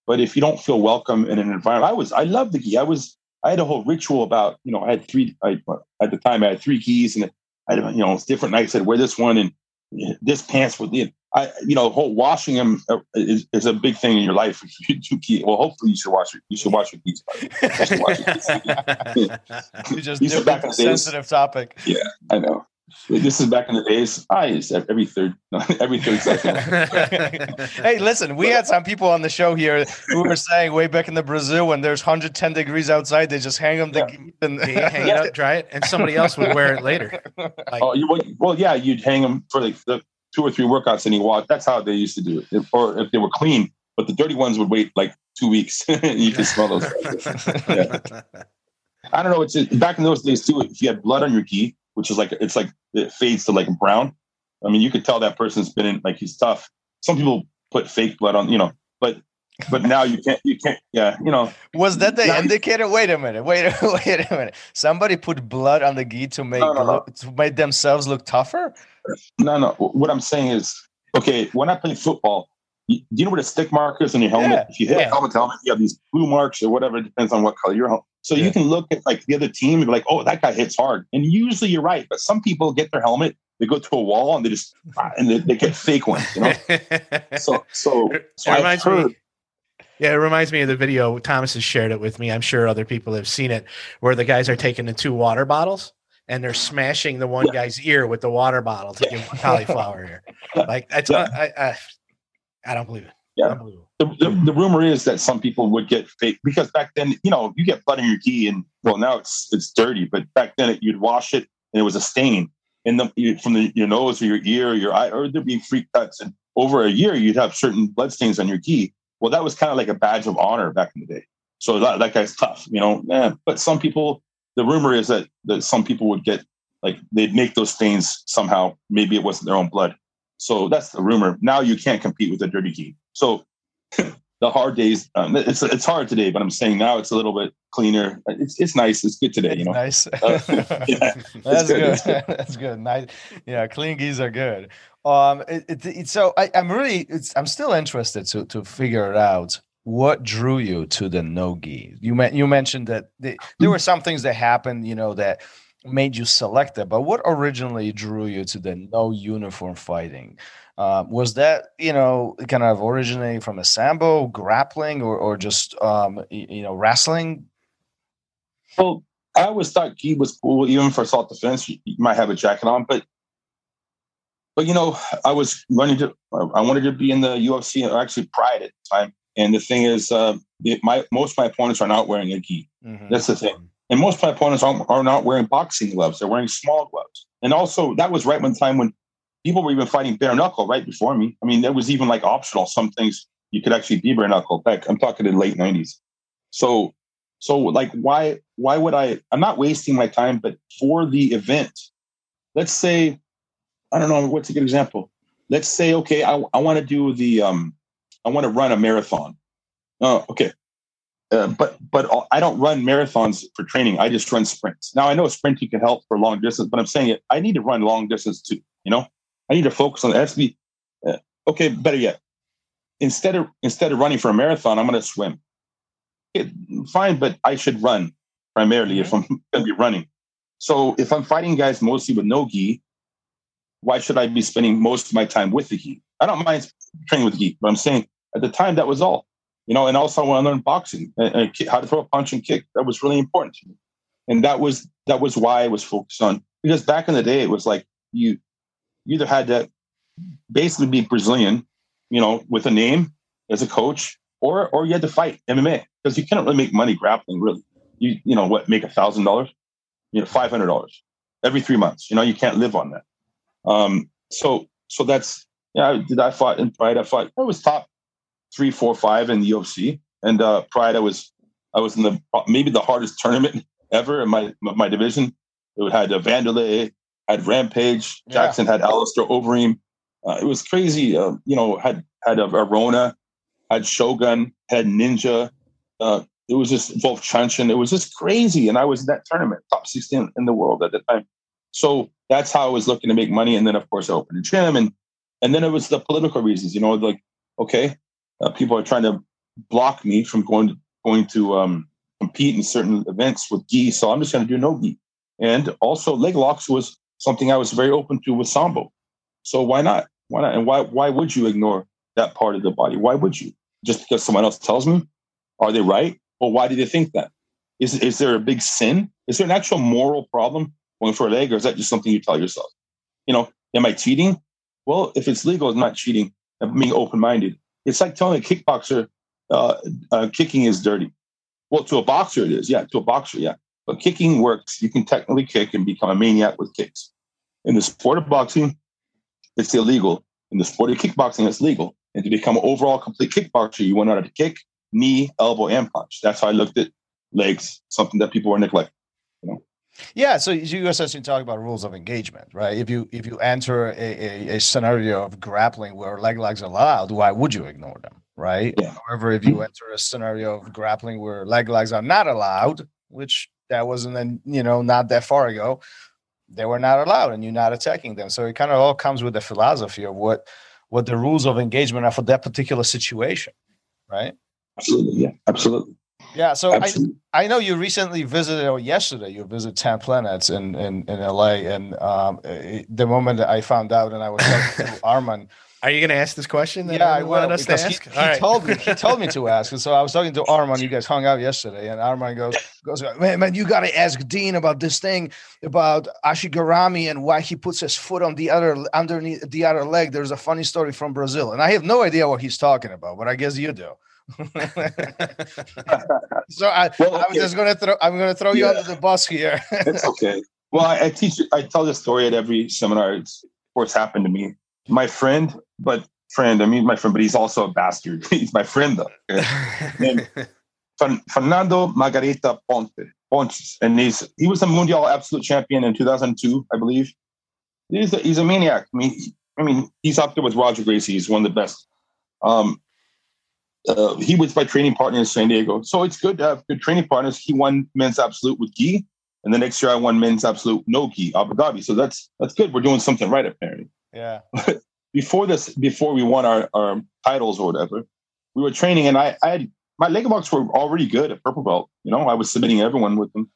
But if you don't feel welcome in an environment, I was I love the gi. I was I had a whole ritual about you know I had three I, at the time I had three gis and I you know it's different nights I'd wear this one and this pants with the I you know whole washing them uh, is, is a big thing in your life you. Well, hopefully you should wash it. You should wash your gis. You should wash your gis. You just are back the days. sensitive topic. Yeah, I know. This is back in the days. Ah, I used every third every third second. hey, listen, we had some people on the show here who were saying way back in the Brazil when there's 110 degrees outside, they just hang them Yeah. the and They hang it up, dry it, and somebody else would wear it later. Like, Oh, you, well, well, yeah, you'd hang them for like the two or three workouts and you walk. That's how they used to do it. If, or if they were clean, but the dirty ones would wait like two weeks. you can smell those. Yeah. I don't know. It's back in those days too. If you had blood on your gi, which is like it's like it fades to like brown. I mean, you could tell that person's been in like he's tough. Some people put fake blood on, you know, but but now you can't. You can't. Yeah, you know. Was that the indicator? Wait a minute. Wait, wait a minute. Somebody put blood on the gi to make No, no, no. to make themselves look tougher. No, no. What I'm saying is, okay, when I play football, do you know where the stick mark is on your helmet? Yeah, if you hit yeah. helmet helmet, you have these blue marks or whatever. It depends on what color your helmet. So Yeah. you can look at like the other team and be like, oh, that guy hits hard. And usually you're right, but some people get their helmet, they go to a wall and they just and they, they get fake ones. You know. So so so I've reminds heard. me. Yeah, it reminds me of the video. Thomas has shared it with me. I'm sure other people have seen it, where the guys are taking the two water bottles and they're smashing the one Yeah. guy's ear with the water bottle to give him cauliflower ear. Like that's Yeah. I, I I don't believe it. Yeah. The, the, the rumor is that some people would get fake because back then, you know, you get blood in your gi and well, now it's it's dirty, but back then it, you'd wash it and it was a stain in the you- from the, your nose or your ear or your eye, or there'd be freak cuts. And over a year, you'd have certain blood stains on your gi. Well, that was kind of like a badge of honor back in the day. So that, that guy's tough, you know. Yeah, but some people, the rumor is that that some people would get like they'd make those stains somehow. Maybe it wasn't their own blood. So that's the rumor. Now you can't compete with a dirty gi. So the hard days. Um, it's it's hard today, but I'm saying now it's a little bit cleaner. It's it's nice. It's good today. You know. nice. yeah. That's good, good. good. That's good. Nice. Yeah, clean gis are good. Um, it, it, it- so I, I'm really, it's, I'm still interested to to figure out. What drew you to the no gi? You you mentioned that the, there were some things that happened, you know, that made you select it. But what originally drew you to the no uniform fighting? Um, was that you know kind of originating from a sambo grappling or or just um, you know wrestling? Well, I always thought gi was cool, even for self defense. You, might have a jacket on, but but you know, I was running to. I wanted to be in the UFC, or actually Pride at the time. And the thing is, uh, my most of my opponents are not wearing a gi. Mhm. That's the thing. And most of my opponents are not wearing boxing gloves. They're wearing small gloves. And also, that was right when time when people were even fighting bare knuckle right before me. I mean, that was even like optional. Some things you could actually be bare knuckle. Back, I'm talking in late 90s. So, so like, why, why would I? I'm not wasting my time, but for the event, let's say, I don't know what's a good example. Let's say, okay, I, I want to do the, um, I want to run a marathon. Oh, okay. Uh, but but I don't run marathons for training. I just run sprints. Now I know sprinting can help for long distance, but I'm saying it. I need to run long distance too. You know, I need to focus on to be uh, okay. Better yet, instead of instead of running for a marathon, I'm going to swim. It, fine, but I should run primarily if I'm going to be running. So if I'm fighting guys mostly with no gi, why should I be spending most of my time with the gi? I don't mind training with gi, but I'm saying at the time that was all you know, and also when I want to learn boxing and, and how to throw a punch and kick. That was really important to me, and that was that was why I was focused on because back in the day it was like you you either had to basically be Brazilian, you know, with a name as a coach, or or you had to fight MMA because you can't really make money grappling. Really, you you know what make a thousand dollars, you know, five hundred dollars every three months. You know, you can't live on that. Um, so so that's yeah. Did I fought in Pride? I fought. I was top three, four, five in the UFC. And uh, Pride, I was I was in the maybe the hardest tournament ever in my my division. It had uh, Wanderlei, had Rampage, Yeah. Jackson had Alistair Overeem. Uh, it was crazy. Uh, you know, had had a Arona, had Shogun, had Ninja. Uh, it was just Vovchanchyn. It was just crazy. And I was in that tournament, top 16 in the world at the time. So that's how I was looking to make money. And then, of course, I opened a gym. And and then it was the political reasons, you know, like, okay, uh, people are trying to block me from going to, going to um, compete in certain events with gi. So I'm just going to do no gi. And also leg locks was something I was very open to with sambo. So why not? Why not? And why why would you ignore that part of the body? Why would you? Just because someone else tells me? Are they right? Or why do they think that? Is is there a big sin? Is there an actual moral problem going for a leg, or is that just something you tell yourself? You know, am I cheating? Well, if it's legal, it's not cheating. I'm being open minded. It's like telling a kickboxer uh, uh, kicking is dirty. Well, to a boxer, it is. Yeah, to a boxer, yeah. But kicking works. You can technically kick and become a maniac with kicks. In the sport of boxing, it's illegal. In the sport of kickboxing, it's legal. And to become an overall complete kickboxer, you want to know how to kick, knee, elbow, and punch. That's how I looked at legs, something that people were neglecting. Yeah, so you essentially talk about rules of engagement, right? If you if you enter a, a, a scenario of grappling where leg locks are allowed, why would you ignore them, right? Yeah. However, if you enter a scenario of grappling where leg locks are not allowed, which that wasn't then you know not that far ago, they were not allowed, and you're not attacking them. So it kind of all comes with the philosophy of what what the rules of engagement are for that particular situation, right? Absolutely. Yeah, absolutely. Yeah. So I, absolutely. I know you recently visited, or yesterday you visited Ten Planets in in, in LA, and um, the moment that I found out, and I was talking to Arman, Are you going to ask this question? yeah, I will because he, he right. told me he told me to ask. And so I was talking to Arman. You guys hung out yesterday, and Arman goes goes man, man, you got to ask Dean about this thing about Ashigarami and why he puts his foot on the other underneath the other leg. There's a funny story from Brazil, and I have no idea what he's talking about, but I guess you do. So I, well, okay. I'm just gonna throw I'm gonna throw you under the bus here. it's okay. Well, I, I, teach I tell this story at every seminar. It's what's happened to me. My friend, but friend, I mean my friend, but he's also a bastard. he's my friend though. Okay? Fernando Margarida Ponte. Pontes, and he's he was a Mundial absolute champion in 2002, I believe. He's a, he's a maniac. I mean, I mean, he's up there with Roger Gracie. He's one of the best. Um, uh, he was my training partner in San Diego. So it's good to have good training partners. He won men's absolute with gi, and the next year I won men's absolute no gi, Abu Dhabi. So that's that's good. We're doing something right apparently. Yeah. before this, before we won our, our titles or whatever, we were training, and I, I had my leg marks were already good at purple belt. You know, I was submitting everyone with them.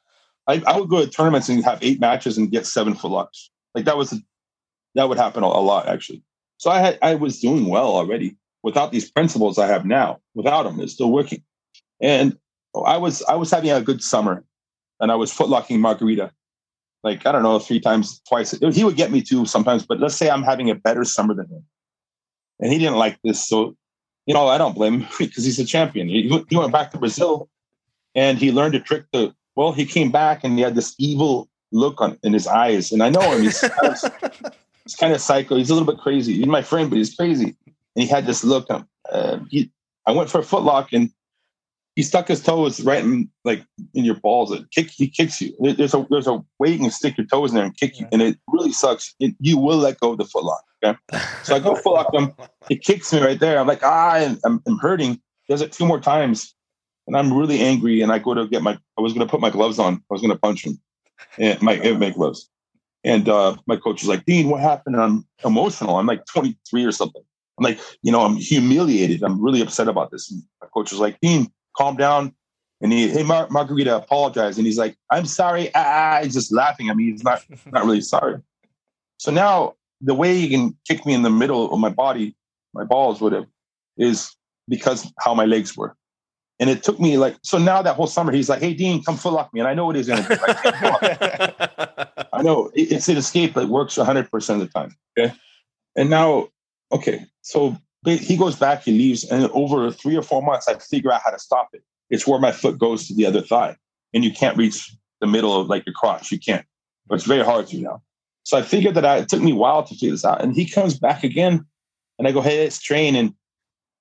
I, I would go to tournaments and have eight matches and get seven foot locks. Like that was that would happen a, a lot actually. So I had I was doing well already without these principles I have now. Without them, it's still working. And I was I was having a good summer, and I was footlocking Margarida, like I don't know, three times, twice. He would get me too sometimes, but let's say I'm having a better summer than him, and he didn't like this, so you know I don't blame him because he's a champion. He, he went back to Brazil, and he learned a trick to. Well, he came back and he had this evil look on in his eyes, and I know him. He's, he's kind of psycho. He's a little bit crazy. He's my friend, but he's crazy and he had this look. Um, uh, he, I went for a footlock and he stuck his toes right in like in your balls. It kick, he kicks you. There's a there's a way you can stick your toes in there and kick you, and it really sucks. It, you will let go of the footlock. Okay, so I go footlock him. He kicks me right there. I'm like ah, I'm, I'm hurting. Does it two more times, and I'm really angry. And I go to get my. I was going to put my gloves on. I was going to punch him, and my my gloves. And uh, my coach was like, Dean, what happened? And I'm emotional. I'm like 23 or something. I'm like, you know, I'm humiliated. I'm really upset about this. And my coach was like, Dean, calm down. And he, hey, Mar- Margarida, apologize. And he's like, I'm sorry. Ah, he's just laughing I mean, He's not, not really sorry. So now the way he can kick me in the middle of my body, my balls would have, is because how my legs were. And it took me like, so now that whole summer, he's like, hey, Dean, come full lock me. And I know what he's going to do. I, I know it's an escape that works 100% of the time. Okay. And now Okay, so he goes back, he leaves, and over three or four months, I figure out how to stop it. It's where my foot goes to the other thigh, and you can't reach the middle of like your crotch. You can't, but it's very hard to now. So I figured that I, it took me a while to figure this out. And he comes back again, and I go, "Hey, let's train." And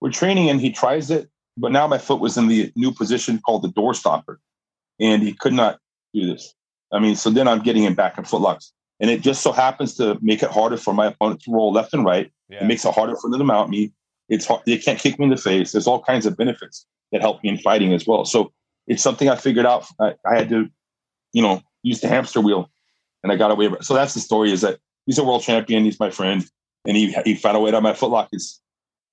we're training, and he tries it, but now my foot was in the new position called the door stopper, and he could not do this. I mean, so then I'm getting him back in footlocks, and it just so happens to make it harder for my opponent to roll left and right yeah. It makes it harder for them to mount me. It's hard, they can't kick me in the face. There's all kinds of benefits that help me in fighting as well. So it's something I figured out. I, I had to, you know, use the hamster wheel, and I got away. So that's the story. Is that he's a world champion. He's my friend, and he he found a way to my footlock. It's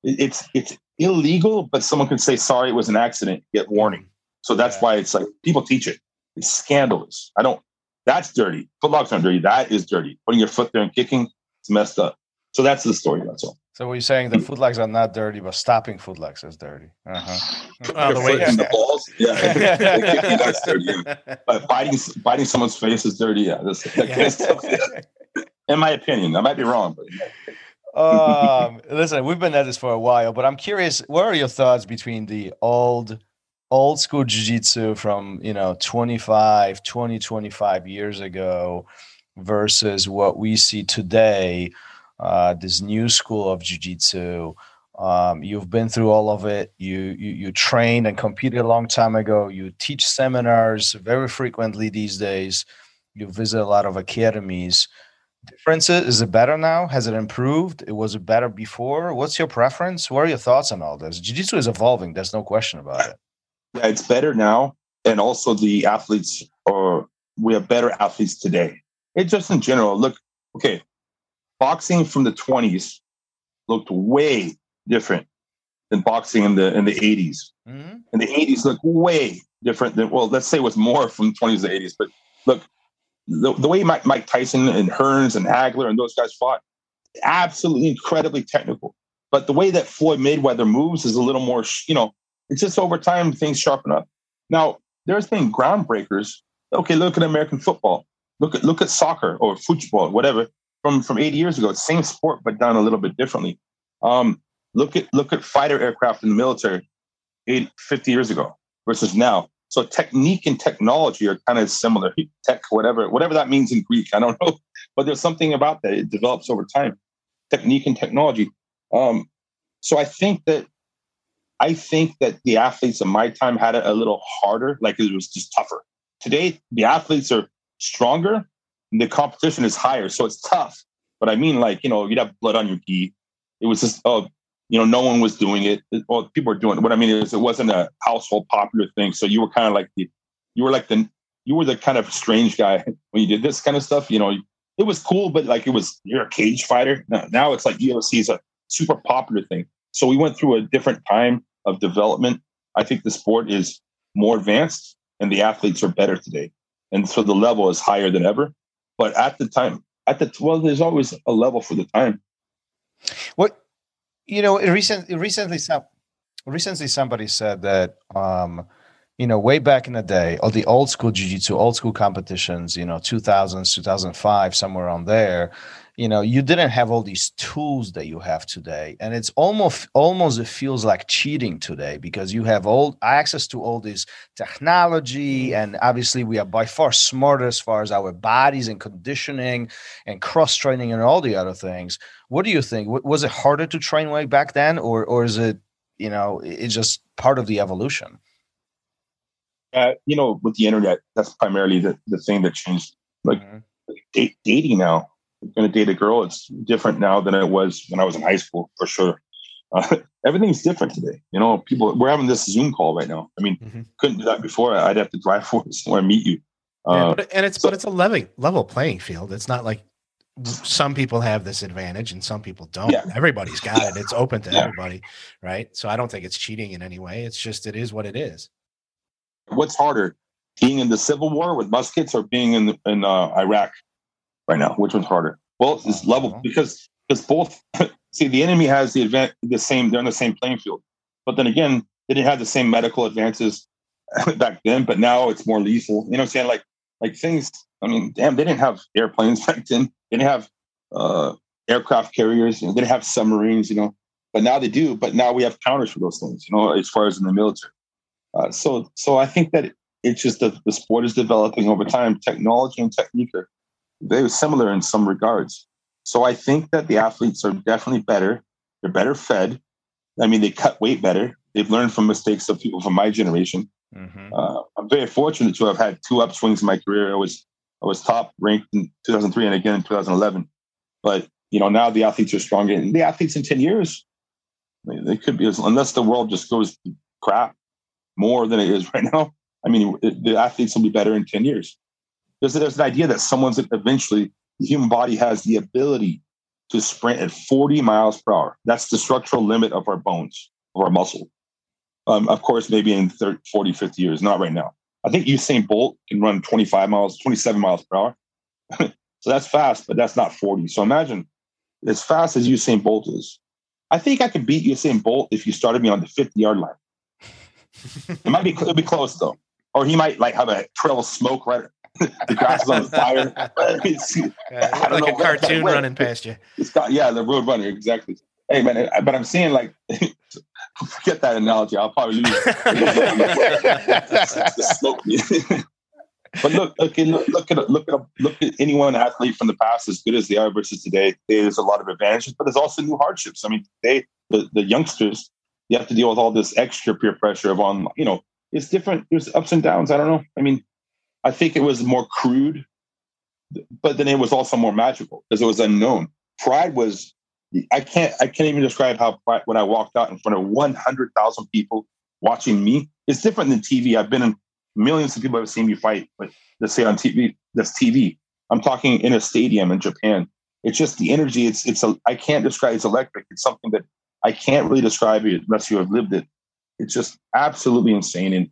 it's it's illegal, but someone could say sorry, it was an accident. Get warning. So that's yeah. why it's like people teach it. It's scandalous. I don't. That's dirty. Footlocks aren't dirty. That is dirty. Putting your foot there and kicking, it's messed up. So that's the story. That's all. So what you're saying the footlegs are not dirty, but stopping footlegs is dirty. Uh-huh. Oh, the way in the balls, yeah, that's dirty. But biting biting someone's face is dirty. Yeah, that's, that kind of stuff, yeah. In my opinion, I might be wrong, but. um, listen, we've been at this for a while, but I'm curious. What are your thoughts between the old, old school jiu-jitsu from you know 25, 20, 25 years ago versus what we see today? uh, this new school of jiu-jitsu. Um, you've been through all of it. You, you you trained and competed a long time ago. You teach seminars very frequently these days. You visit a lot of academies. Differences is it better now? Has it improved? It was it better before? What's your preference? What are your thoughts on all this? Jiu-jitsu is evolving. There's no question about it yeah it's better now and also the athletes are we have better athletes today it just in general look okay boxing from the 20s looked way different than boxing in the in the 80s. Mm-hmm. And the 80s looked way different than well, let's say it was more from the 20s to 80s. But look, the, the way Mike, Mike Tyson and Hearns and Hagler and those guys fought, absolutely incredibly technical. But the way that Floyd Mayweather moves is a little more, you know, it's just over time things sharpen up. Now, there's been groundbreakers. Okay, look at American football. Look at look at soccer or football, whatever, from from 80 years ago. Same sport, but done a little bit differently. Um, look at look at fighter aircraft in the military 80, 50 years ago versus now. So technique and technology are kind of similar. Tech, whatever, whatever that means in Greek, I don't know. But there's something about that. It develops over time. Technique and technology. Um, so I think that I think that the athletes of my time had it a little harder, like it was just tougher. Today, the athletes are stronger, and the competition is higher, so it's tough. But I mean, like you know, you'd have blood on your gi. It was just oh, you know, no one was doing it. Well, people were doing it. What I mean is, it wasn't a household popular thing. So you were kind of like the, you were like the, you were the kind of strange guy when you did this kind of stuff. You know, it was cool, but like it was, you're a cage fighter. Now, now it's like UFC is a super popular thing. So we went through a different time of development. I think the sport is more advanced and the athletes are better today. And so the level is higher than ever. But at the time, at the well, there's always a level for the time. What you know, recently, recently, some, recently somebody said that, um, you know, way back in the day, all the old school jiu-jitsu, old school competitions, you know, 2000s, 2005, somewhere around there, you know, you didn't have all these tools that you have today. And it's almost, almost, it feels like cheating today because you have all access to all this technology. And obviously we are by far smarter as far as our bodies and conditioning and cross training and all the other things what do you think? Was it harder to train way back then, or or is it you know it's just part of the evolution? Uh, you know, with the internet, that's primarily the, the thing that changed. Like mm-hmm. dating now, going to date a girl. It's different now than it was when I was in high school, for sure. Uh, everything's different today. You know, people we're having this Zoom call right now. I mean, mm-hmm. couldn't do that before. I'd have to drive for somewhere and meet you. Uh, yeah, but, and it's so, but it's a level level playing field. It's not like some people have this advantage and some people don't. Yeah. Everybody's got it. It's open to yeah. everybody, right? So I don't think it's cheating in any way. It's just it is what it is. What's harder, being in the Civil War with muskets or being in in uh, Iraq right now? Which one's harder? Well, it's level uh-huh. because because both. see, the enemy has the event the same. They're on the same playing field, but then again, they didn't have the same medical advances back then. But now it's more lethal. You know what I'm saying? Like like things. I mean, damn, they didn't have airplanes back then. They didn't have uh, aircraft carriers. You know, they didn't have submarines. You know, but now they do. But now we have counters for those things. You know, as far as in the military. Uh, so, so I think that it's just that the sport is developing over time. Technology and technique are very similar in some regards. So I think that the athletes are definitely better. They're better fed. I mean, they cut weight better. They've learned from mistakes of people from my generation. Mm-hmm. Uh, I'm very fortunate to have had two upswings in my career. I was I was top ranked in 2003 and again in 2011. But you know now the athletes are stronger, and the athletes in 10 years they could be unless the world just goes crap more than it is right now. I mean, the athletes will be better in 10 years. There's, there's an idea that someone's eventually the human body has the ability to sprint at 40 miles per hour. That's the structural limit of our bones, of our muscle. Um, of course, maybe in 30, 40, 50 years, not right now. I think Usain Bolt can run 25 miles, 27 miles per hour. so that's fast, but that's not 40. So imagine as fast as Usain Bolt is. I think I could beat Usain Bolt if you started me on the 50 yard line. it might be it'll be close though, or he might like have a trail of smoke right. The grass is on fire. yeah, like know, a cartoon running past you. It's got yeah, the road runner exactly. Hey man, but I'm seeing like forget that analogy. I'll probably lose. but look, okay, look, look at look at look at anyone athlete from the past as good as they are versus today. There's a lot of advantages, but there's also new hardships. I mean, they the, the youngsters you have to deal with all this extra peer pressure of on you know it's different. There's ups and downs. I don't know. I mean, I think it was more crude, but then it was also more magical because it was unknown. Pride was I can't I can't even describe how pride, when I walked out in front of 100,000 people watching me. It's different than TV. I've been in millions of people have seen me fight, but let's say on TV, that's TV. I'm talking in a stadium in Japan. It's just the energy. It's it's a I can't describe. It's electric. It's something that I can't really describe it unless you have lived it. It's just absolutely insane, and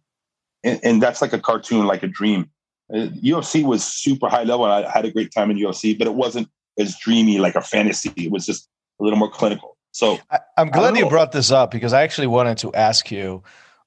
and, and that's like a cartoon, like a dream. Uh, UFC was super high level. I had a great time in UFC, but it wasn't as dreamy like a fantasy. It was just a little more clinical. So I, am glad you brought this up because I actually wanted to ask you.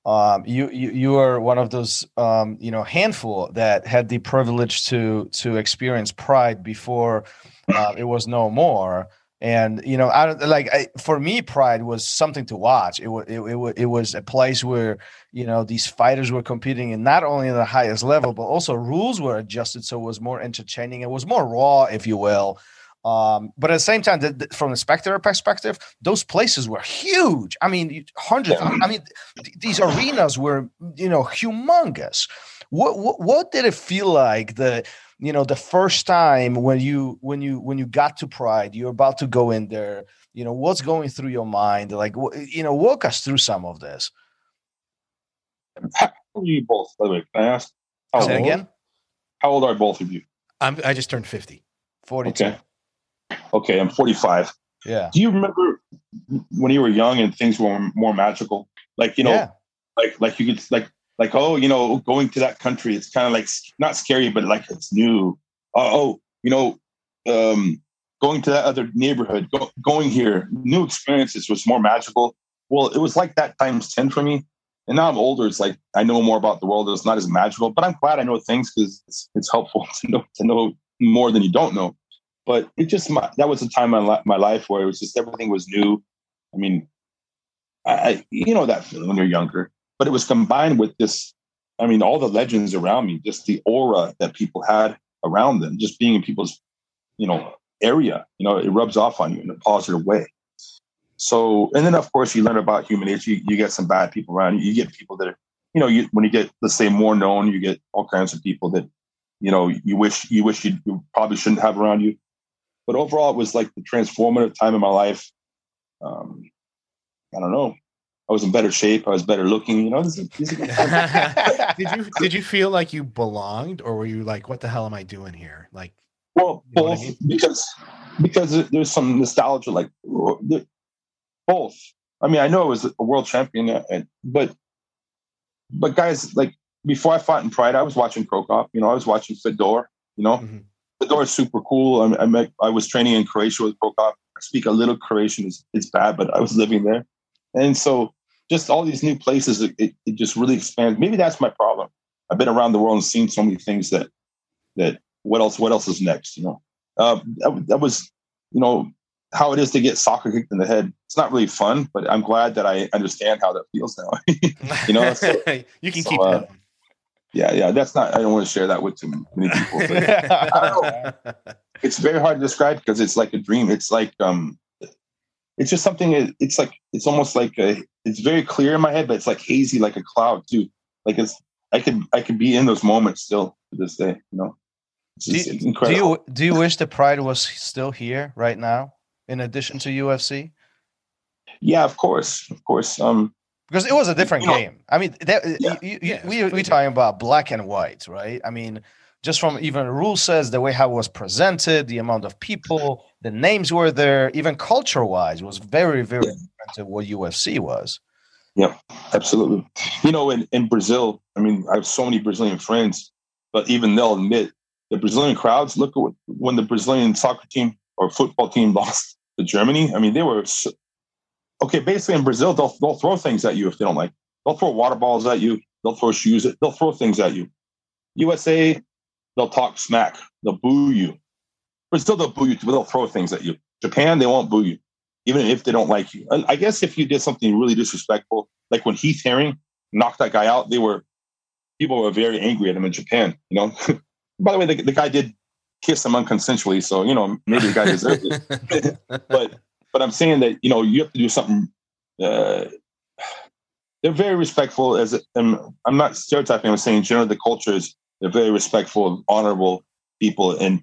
Um, you, you you are one of those um, you know handful that had the privilege to to experience Pride before uh, it was no more and you know i like I, for me pride was something to watch it was it, it, it was a place where you know these fighters were competing in not only in the highest level but also rules were adjusted so it was more entertaining it was more raw if you will um, but at the same time, the, the, from the spectator perspective, those places were huge. I mean, hundreds. I mean, th- these arenas were, you know, humongous. What, what what did it feel like the you know the first time when you when you when you got to pride you're about to go in there you know what's going through your mind? Like you know walk us through some of this. How old are you both? By the way can i ask? How Say old? again? How old are both of you? I'm, i just turned 50 42 okay. Okay i'm 45 yeah. Do you remember when you were young and things were more magical? Like you know yeah. like like you could like like oh you know going to that country it's kind of like not scary but like it's new. Uh, oh you know um, going to that other neighborhood go, going here new experiences was more magical. Well it was like that times 10 for me. And now i'm older it's like i know more about the world it's not as magical but i'm glad i know things because it's, it's helpful to know to know more than you don't know. But it just my, that was a time in my, my life where it was just everything was new. I mean I, I you know that feeling when you're younger but it was combined with this i mean all the legends around me just the aura that people had around them just being in people's you know area you know it rubs off on you in a positive way. So and then of course you learn about human nature. You, you get some bad people around you. You get people that are you know you, when you get let's say more known you get all kinds of people that you know you wish you wish you, you probably shouldn't have around you. But overall it was like the transformative time in my life. Um, i don't know I was in better shape. I was better looking. You know, this is, this is did you did you feel like you belonged, or were you like, "What the hell am I doing here?" Like, well, both I mean? because because there's some nostalgia. Like both. I mean, I know I was a world champion, uh, but but guys, like before I fought in Pride, I was watching Cro Cop. You know, I was watching Fedor. You know, mm-hmm. Fedor is super cool. I, I met. I was training in Croatia with Cro Cop. I speak a little Croatian. It's, it's bad, but I was living there, and so just all these new places, it, it, it just really expands. Maybe that's my problem. I've been around the world and seen so many things that that what else what else is next? You know, uh, that, that was you know how it is to get soccer kicked in the head. It's not really fun, but I'm glad that I understand how that feels now. you know, so, you can so, keep uh, Yeah, yeah. That's not. I don't want to share that with too many people. But, it's very hard to describe because it's like a dream. It's like um, it's just something. It's like it's almost like a. It's very clear in my head, but it's like hazy, like a cloud too. Like it's. I could I could be in those moments still to this day. You know. do, you, do you do you wish the pride was still here right now, in addition to UFC? Yeah, of course, of course. Um, because it was a different you know, game. I mean, that, yeah, you, you, yeah, we we talking about black and white, right? I mean, just from even rule says the way how it was presented, the amount of people, the names were there, even culture wise was very, very yeah. different to what UFC was. Yeah, absolutely. You know, in, in Brazil, I mean, I have so many Brazilian friends, but even they'll admit the Brazilian crowds look at what, when the Brazilian soccer team or football team lost to Germany. I mean, they were so, okay. Basically, in Brazil, they'll they'll throw things at you if they don't like. They'll throw water balls at you. They'll throw shoes. They'll throw things at you. USA, they'll talk smack. They'll boo you. But still, they'll boo you, but they'll throw things at you. Japan, they won't boo you, even if they don't like you. And I guess if you did something really disrespectful, like when Heath Herring knocked that guy out, they were people were very angry at him in Japan. You know. By the way, the, the guy did kiss him unconsensually, so you know maybe the guy deserved it. but but I'm saying that you know you have to do something. Uh, they're very respectful. As I'm not stereotyping. I'm saying generally the culture is they're very respectful, and honorable people, and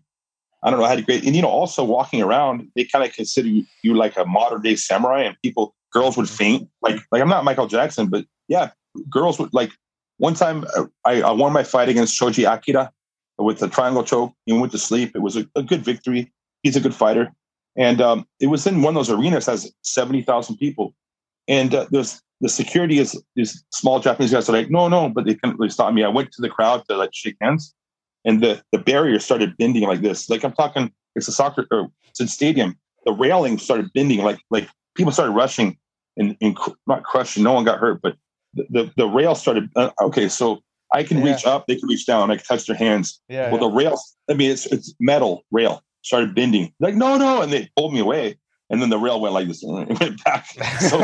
I don't know how to great. And you know, also walking around, they kind of consider you, you, like a modern day samurai, and people, girls would faint. Like, like I'm not Michael Jackson, but yeah, girls would like. One time, uh, I, I won my fight against Shoji Akira with the triangle choke. He went to sleep. It was a, a good victory. He's a good fighter, and um, it was in one of those arenas that has seventy thousand people, and uh, there's the security is these small Japanese guys are like, no, no, but they couldn't really stop me. I went to the crowd to like shake hands, and the the barrier started bending like this. Like I'm talking, it's a soccer or it's a stadium. The railing started bending like like people started rushing and, and cr- not crushing. No one got hurt, but the the, the rail started. Uh, okay, so I can Yeah. reach up, they can reach down, I can touch their hands. Yeah. Well, the rail, I mean, it's it's metal rail started bending. Like no, no, and they pulled me away, and then the rail went like this, and it went back. So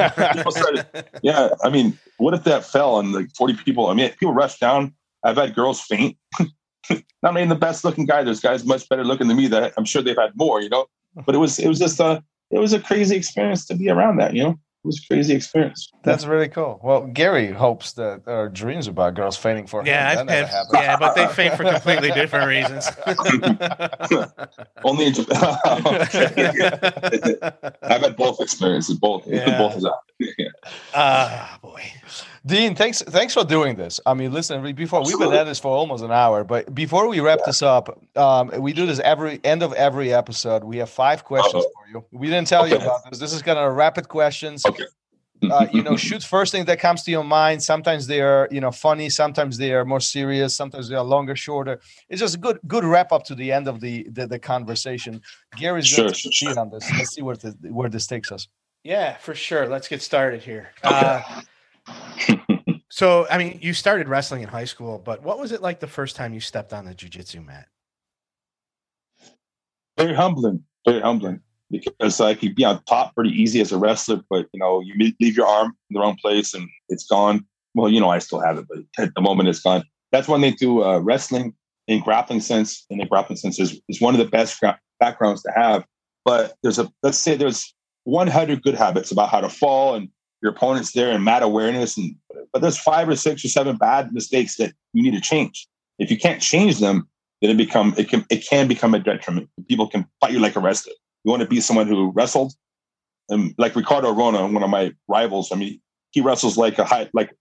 started yeah, I mean, what if that fell and like 40 people? I mean, people rushed down. I've had girls faint. Not mean, the best looking guy. There's guys much better looking than me that I'm sure they've had more, you know. But it was it was just a it was a crazy experience to be around that, you know. It was a crazy experience. That's really cool. Well, Gary hopes that our dreams about girls fainting for Yeah, him. I've That had, yeah, but they faint for completely different reasons. Only in Japan. I've had both experiences, both Yeah. both of that. Ah, boy. Dean, thanks thanks for doing this. I mean, listen, we- before we've been at this for almost an hour, but before we wrap this up, um, we do this every end of every episode. We have five questions Uh-oh. for you. We didn't tell you about this. This is kind of rapid questions. Okay. Uh, you know, shoot first thing that comes to your mind. Sometimes they are, you know, funny. Sometimes they are more serious. Sometimes they are longer, shorter. It's just a good, good wrap up to the end of the the, the conversation. Gary's Sure, going sure, to sure. lead on this. Let's see where this, where this takes us. Yeah, for sure. Let's get started here. Uh, so, I mean, you started wrestling in high school, but what was it like the first time you stepped on the jujitsu mat? very humbling, very humbling because I could be on top pretty easy as a wrestler, but you know you leave your arm in the wrong place and it's gone. Well, you know I still have it, but at the moment it's gone. That's when they do uh, wrestling in grappling sense. In the grappling sense is, is one of the best gra- backgrounds to have. But there's a let's say there's 100 good habits about how to fall and your opponent's there and mat awareness and but there's five or six or seven bad mistakes that you need to change. If you can't change them, then it become it can it can become a detriment. People can fight you like a wrestler. You want to be someone who wrestled, and like Ricardo Arona, one of my rivals. I mean, he wrestles like a high, like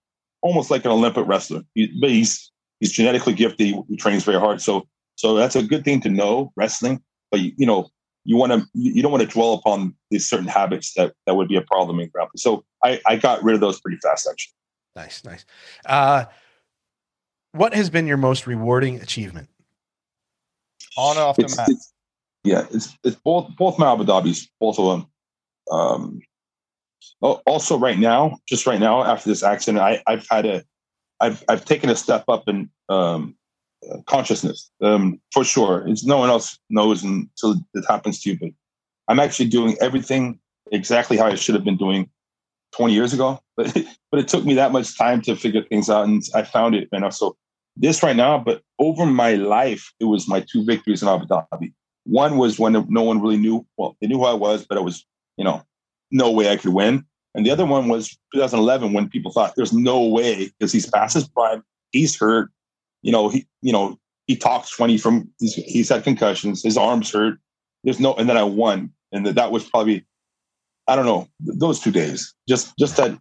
almost like an Olympic wrestler. He, but he's he's genetically gifted. He, he trains very hard. So so that's a good thing to know wrestling. But you know, you want to you you don't want to dwell upon these certain habits that that would be a problem in grappling. So I I got rid of those pretty fast actually. Nice, nice. Uh, what has been your most rewarding achievement? On or off the It's- mat. it's- yeah, it's it's both both my Abu Dhabis, both of them. Um, also, right now, just right now, after this accident, I, I've had a, I've I've taken a step up in um, consciousness, um, for sure. It's no one else knows until it happens to you, but I'm actually doing everything exactly how I should have been doing 20 years ago. But but it took me that much time to figure things out, and I found it. And so this right now, but over my life, it was my two victories in Abu Dhabi. One was when no one really knew. Well, they knew who I was, but it was you know no way I could win. And the other one was 2011 when people thought there's no way because he's past his prime, he's hurt. You know he you know he talks funny from he's, he's had concussions, his arms hurt. There's no and then I won, and that, that was probably I don't know those two days. Just just that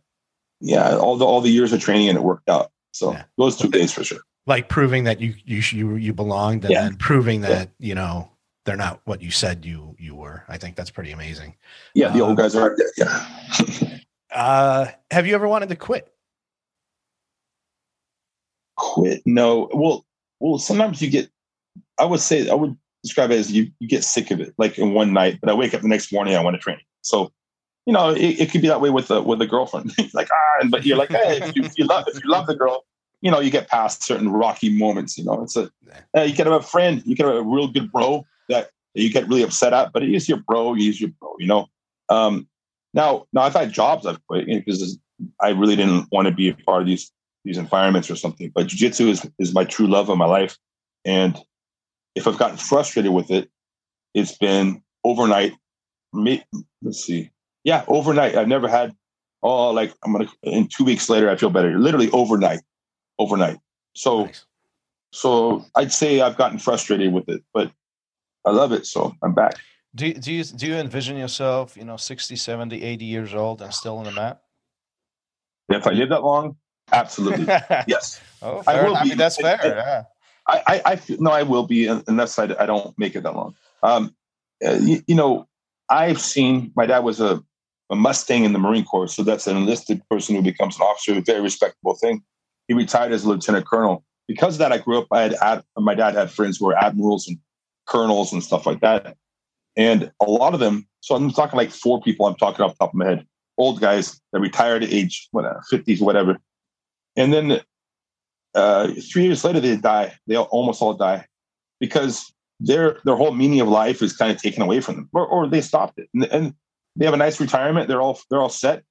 yeah all the all the years of training and it worked out. So Yeah. those two days for sure. Like proving that you you you, you belonged, and Yeah. then proving Yeah. that you know they're not what you said you you were. I think that's pretty amazing. Yeah, the old Um, guys are yeah. Uh, have you ever wanted to quit? Quit. No. Well, well, sometimes you get. I would say I would describe it as you you get sick of it, like in one night. But I wake up the next morning, I want to train. So, you know, it, it could be that way with a with a girlfriend. like ah, but you're like, hey, if you, if you love if you love the girl, you know, you get past certain rocky moments. You know, it's a uh, you can have a friend, you can have a real good bro that you get really upset at, but it is your bro. He is your bro. You know. Um, now, now I've had jobs I've quit because I really didn't want to be a part of these these environments or something. But jujitsu is is my true love of my life, and if I've gotten frustrated with it, it's been overnight. Me, let's see, yeah, overnight. I've never had oh like I'm gonna in two weeks later I feel better. Literally overnight, overnight. So Nice. so I'd say I've gotten frustrated with it, but I love it. So I'm back. Do you, do you do you envision yourself, you know, 60, 70, 80 years old and still on the mat? If I live that long, absolutely yes. oh, I will I, be. mean, that's fair. yeah. I, I, I feel, no, I will be unless I, I don't make it that long. Um, uh, you, you know, I've seen my dad was a, a Mustang in the Marine Corps, so that's an enlisted person who becomes an officer, a very respectable thing. He retired as a lieutenant colonel. Because of that, I grew up. I had ad, my dad had friends who were admirals and colonels and stuff like that. And a lot of them, so I'm talking like four people I'm talking off the top of my head, old guys that retired at age whatever, 50s, whatever. And then uh, three years later, they die. They almost all die because their their whole meaning of life is kind of taken away from them, or, or they stopped it, and, and they have a nice retirement. They're all they're all set,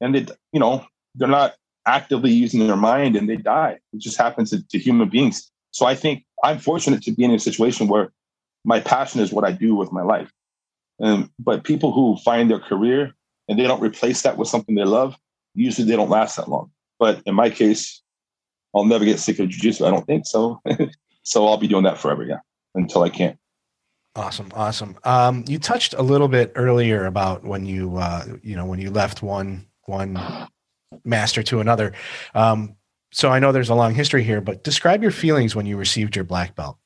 and they you know they're not actively using their mind, and they die. It just happens to, to human beings. So I think I'm fortunate to be in a situation where my passion is what I do with my life. And but people who find their career and they don't replace that with something they love, usually they don't last that long. But in my case, I'll never get sick of jujitsu. I don't think so. so I'll be doing that forever, yeah, until I can't. Awesome, awesome. Um, you touched a little bit earlier about when you, uh, you know, when you left one one master to another. Um, so I know there's a long history here, but describe your feelings when you received your black belt.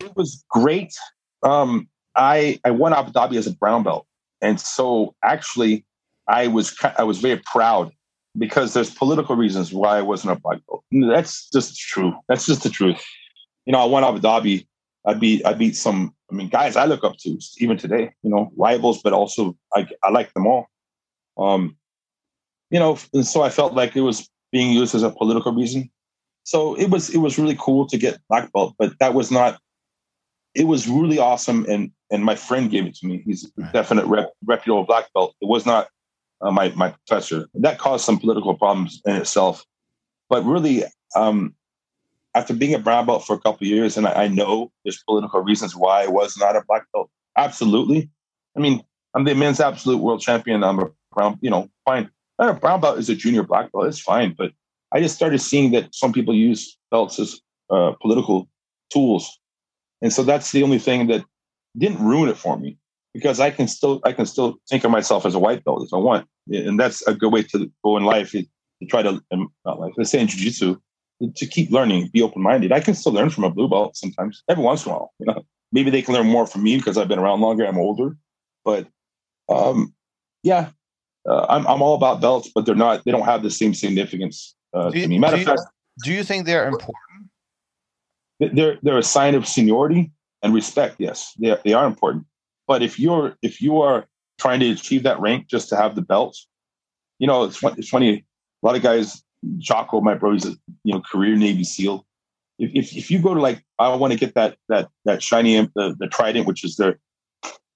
It was great. Um, I I won Abu Dhabi as a brown belt, and so actually, I was I was very proud because there's political reasons why I wasn't a black belt. That's just true. That's just the truth. You know, I won Abu Dhabi. I beat I beat some. I mean, guys I look up to even today. You know, rivals, but also I I like them all. Um, you know, and so I felt like it was being used as a political reason. So it was it was really cool to get black belt, but that was not. It was really awesome, and and my friend gave it to me. He's a definite rep, reputable black belt. It was not uh, my my professor. That caused some political problems in itself. But really, um, after being a brown belt for a couple years, and I, I, know there's political reasons why I was not a black belt. Absolutely. I mean, I'm the men's absolute world champion. I'm a brown, you know, fine. A brown belt is a junior black belt. It's fine. But I just started seeing that some people use belts as uh, political tools, and so that's the only thing that didn't ruin it for me because I can still I can still think of myself as a white belt if I want, and that's a good way to go in life to try to um, not like let's say in jiu-jitsu to keep learning, be open minded. I can still learn from a blue belt sometimes, every once in a while. You know, maybe they can learn more from me because I've been around longer. I'm older, but um, yeah, uh, I'm I'm all about belts, but they're not. They don't have the same significance uh, you, to me. Matter of fact, do you think they're important? They're they're a sign of seniority and respect. Yes, they they are important. But if you're if you are trying to achieve that rank just to have the belt, you know, it's, it's funny. A lot of guys, Jocko, my bro, he's a you know career Navy SEAL. If, if, if you go to like, I want to get that that that shiny the, the trident, which is their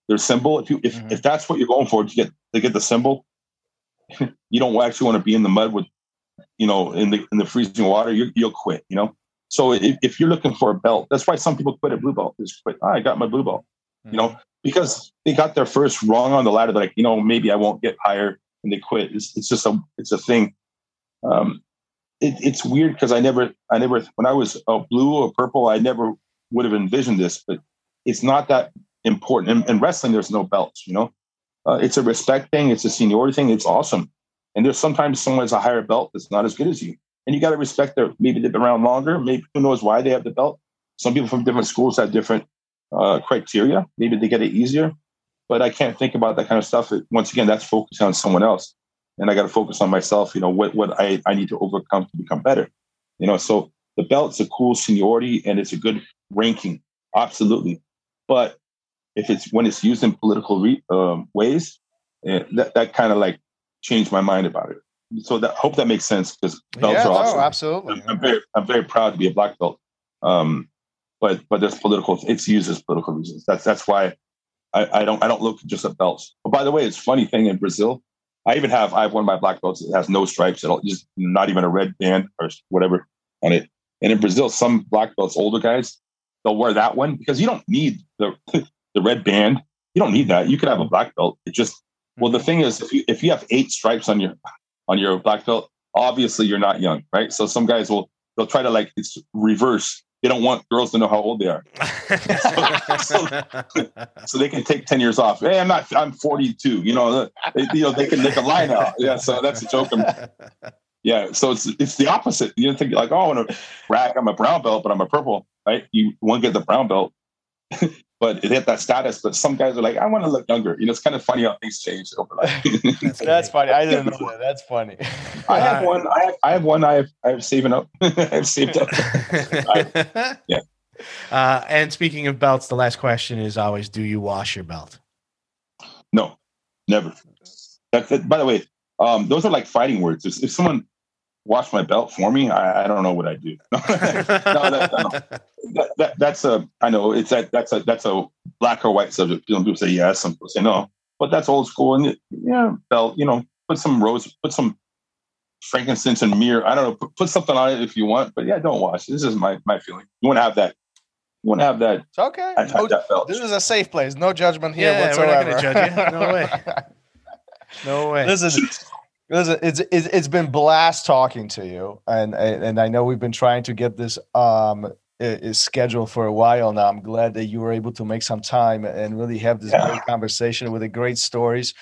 their symbol. If you if, mm-hmm. if that's what you're going for to get to get the symbol, you don't actually want to be in the mud with, you know, in the in the freezing water. You, you'll quit. You know. So if, if you're looking for a belt, that's why some people quit at blue belt. Just quit. Oh, I got my blue belt. Mm-hmm. You know, because they got their first rung on the ladder. They're like, you know, maybe I won't get higher, and they quit. It's, it's just a it's a thing. Um, it, it's weird because I never I never when I was a blue or purple, I never would have envisioned this, but it's not that important. In, in wrestling, there's no belts. You know, uh, it's a respect thing. It's a seniority thing. It's awesome. And there's sometimes someone has a higher belt that's not as good as you, and you got to respect their maybe they've been around longer. Maybe who knows why they have the belt. Some people from different schools have different uh, criteria. Maybe they get it easier, but I can't think about that kind of stuff. Once again, that's focusing on someone else, and I got to focus on myself. You know what what I, I need to overcome to become better. You know, so the belt's a cool seniority and it's a good ranking, absolutely. But if it's when it's used in political re, um, ways, eh, that that kind of like changed my mind about it. So that hope that makes sense because belts yeah, are awesome. No, absolutely. I'm, I'm, very I'm very proud to be a black belt. Um, but but there's political. It's used as political reasons. That's that's why I, I don't I don't look just at belts. But by the way, it's funny thing in Brazil. I even have I have one of my black belts that has no stripes at all, just not even a red band or whatever on it. And in Brazil, some black belts, older guys, they'll wear that one because you don't need the the red band. You don't need that. You could have a black belt. It just well, the mm-hmm. thing is, if you if you have eight stripes on your on your black belt, obviously you're not young, right? So some guys will they'll try to like it's reverse they don't want girls to know how old they are. so, so, so, they can take 10 years off. Hey, I'm not, I'm 42, you know, they, you know, they can make a line out. Yeah. So that's a joke. I'm, yeah. So it's, it's the opposite. You don't think like, oh, I want a brag. I'm a brown belt, but I'm a purple, right? You want to get the brown belt, but it hit that status. But some guys are like, I want to look younger. You know, it's kind of funny how things change over life. that's, that's funny. I didn't know that. That's funny. I have one. I have, I have one. I have, I have saving up. I have saved up. I, yeah. Uh, and speaking of belts, the last question is always: Do you wash your belt? No, never. That's that, by the way, um, those are like fighting words. If, if someone washed my belt for me, I, I don't know what I do. no, that, no. That, that, that's a. I know it's that. That's a. That's a black or white subject. Some people say yes, some people say no. But that's old school. And yeah, belt. You know, put some rose, put some frankincense and mirror. I don't know. Put, put something on it if you want. But yeah, don't wash. This is my my feeling. You want to have that. You want to have that. It's okay. I've No- that belt. this is a safe place. No judgment here Yeah, we're not gonna judge you. No way. No way. Listen, listen, it's, it's it's been blast talking to you, and and I know we've been trying to get this um i- i- scheduled for a while now. I'm glad that you were able to make some time and really have this Yeah. great conversation with the great stories.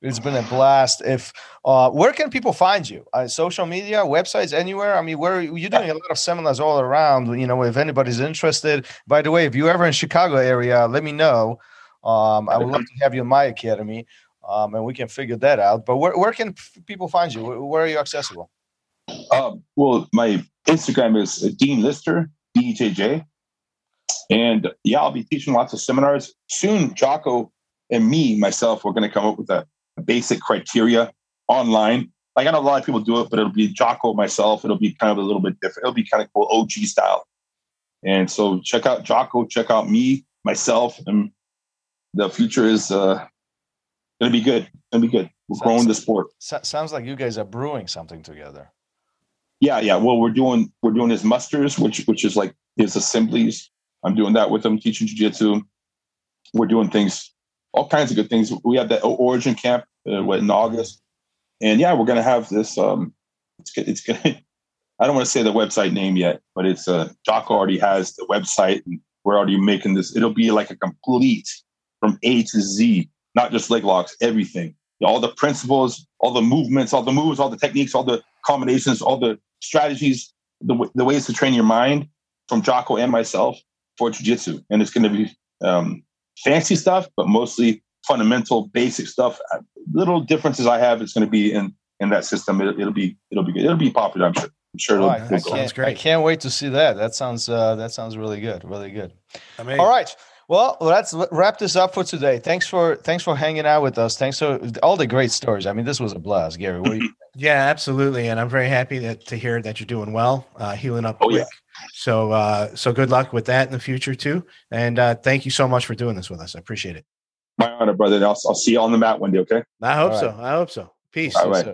It's been a blast. If uh, where can people find you? Uh, social media, websites, anywhere? I mean, where you're doing a lot of seminars all around. You know, if anybody's interested. By the way, if you're ever in Chicago area, let me know. Um, I would love to have you in my academy, um, and we can figure that out. But where, where can people find you? Where, are you accessible? Um, well, my Instagram is Dean Lister, D E J J. And yeah, I'll be teaching lots of seminars. Soon, Jocko and me, myself, we're going to come up with a, a basic criteria online. Like I know a lot of people do it, but it'll be Jocko, myself. It'll be kind of a little bit different. It'll be kind of cool, OG style. And so check out Jocko, check out me, myself, and the future is uh, to be good. To be good. We're growing the sport. Sounds like you guys are brewing something together. Yeah, yeah. Well, we're doing we're doing his musters, which which is like his assemblies. I'm doing that with him, teaching jujitsu. We're doing things, all kinds of good things. We have that origin camp uh, in August, and yeah, we're gonna have this. Um, it's good- it's gonna. I don't want to say the website name yet, but it's uh, Jocko already has the website, and we're already making this. It'll be like a complete from A to Z, not just leg locks, everything. All the principles, all the movements, all the moves, all the techniques, all the combinations, all the strategies, the, w- the ways to train your mind from Jocko and myself for jiu-jitsu. And it's going to be um, fancy stuff, but mostly fundamental, basic stuff. Uh, Little differences I have, it's going to be in in that system. It, it'll be it'll be good. It'll be popular. I'm sure. I'm sure. Oh, It'll, I, I it'll go. Can't, I can't wait to see that. That sounds uh, that sounds really good. Really good. Amazing. All right. Well, let's wrap this up for today. Thanks for thanks for hanging out with us. Thanks for all the great stories. I mean, this was a blast, Gary. What you, Yeah, absolutely. And I'm very happy that to hear that you're doing well, uh, healing up Oh, quick. yeah. So, uh, so good luck with that in the future too. And uh, thank you so much for doing this with us. I appreciate it. My honor, brother. I'll, I'll see you on the mat one day. Okay. I hope All so. right. I hope so. Peace. All right.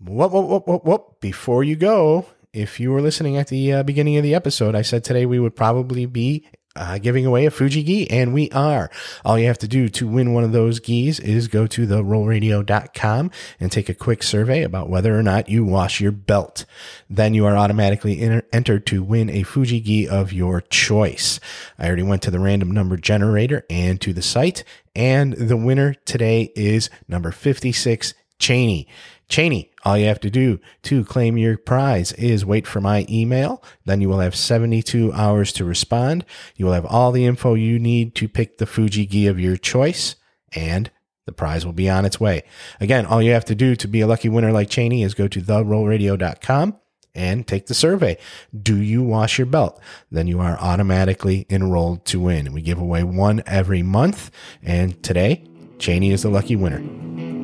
Whoop, whoop, whoop, whoop, whoop. Before you go, if you were listening at the uh, beginning of the episode, I said today we would probably be uh, giving away a Fuji gi, and we are. All you have to do to win one of those gis is go to therolradio.com and take a quick survey about whether or not you wash your belt. Then you are automatically enter- entered to win a Fuji gi of your choice. I already went to the random number generator and to the site, and the winner today is number 56, Cheney. Cheney, all you have to do to claim your prize is wait for my email. Then you will have 72 hours to respond. You will have all the info you need to pick the Fuji gi of your choice, and the prize will be on its way. Again, all you have to do to be a lucky winner like Cheney is go to therolradio.com and take the survey. Do you wash your belt? Then you are automatically enrolled to win. We give away one every month, and today, Cheney is the lucky winner.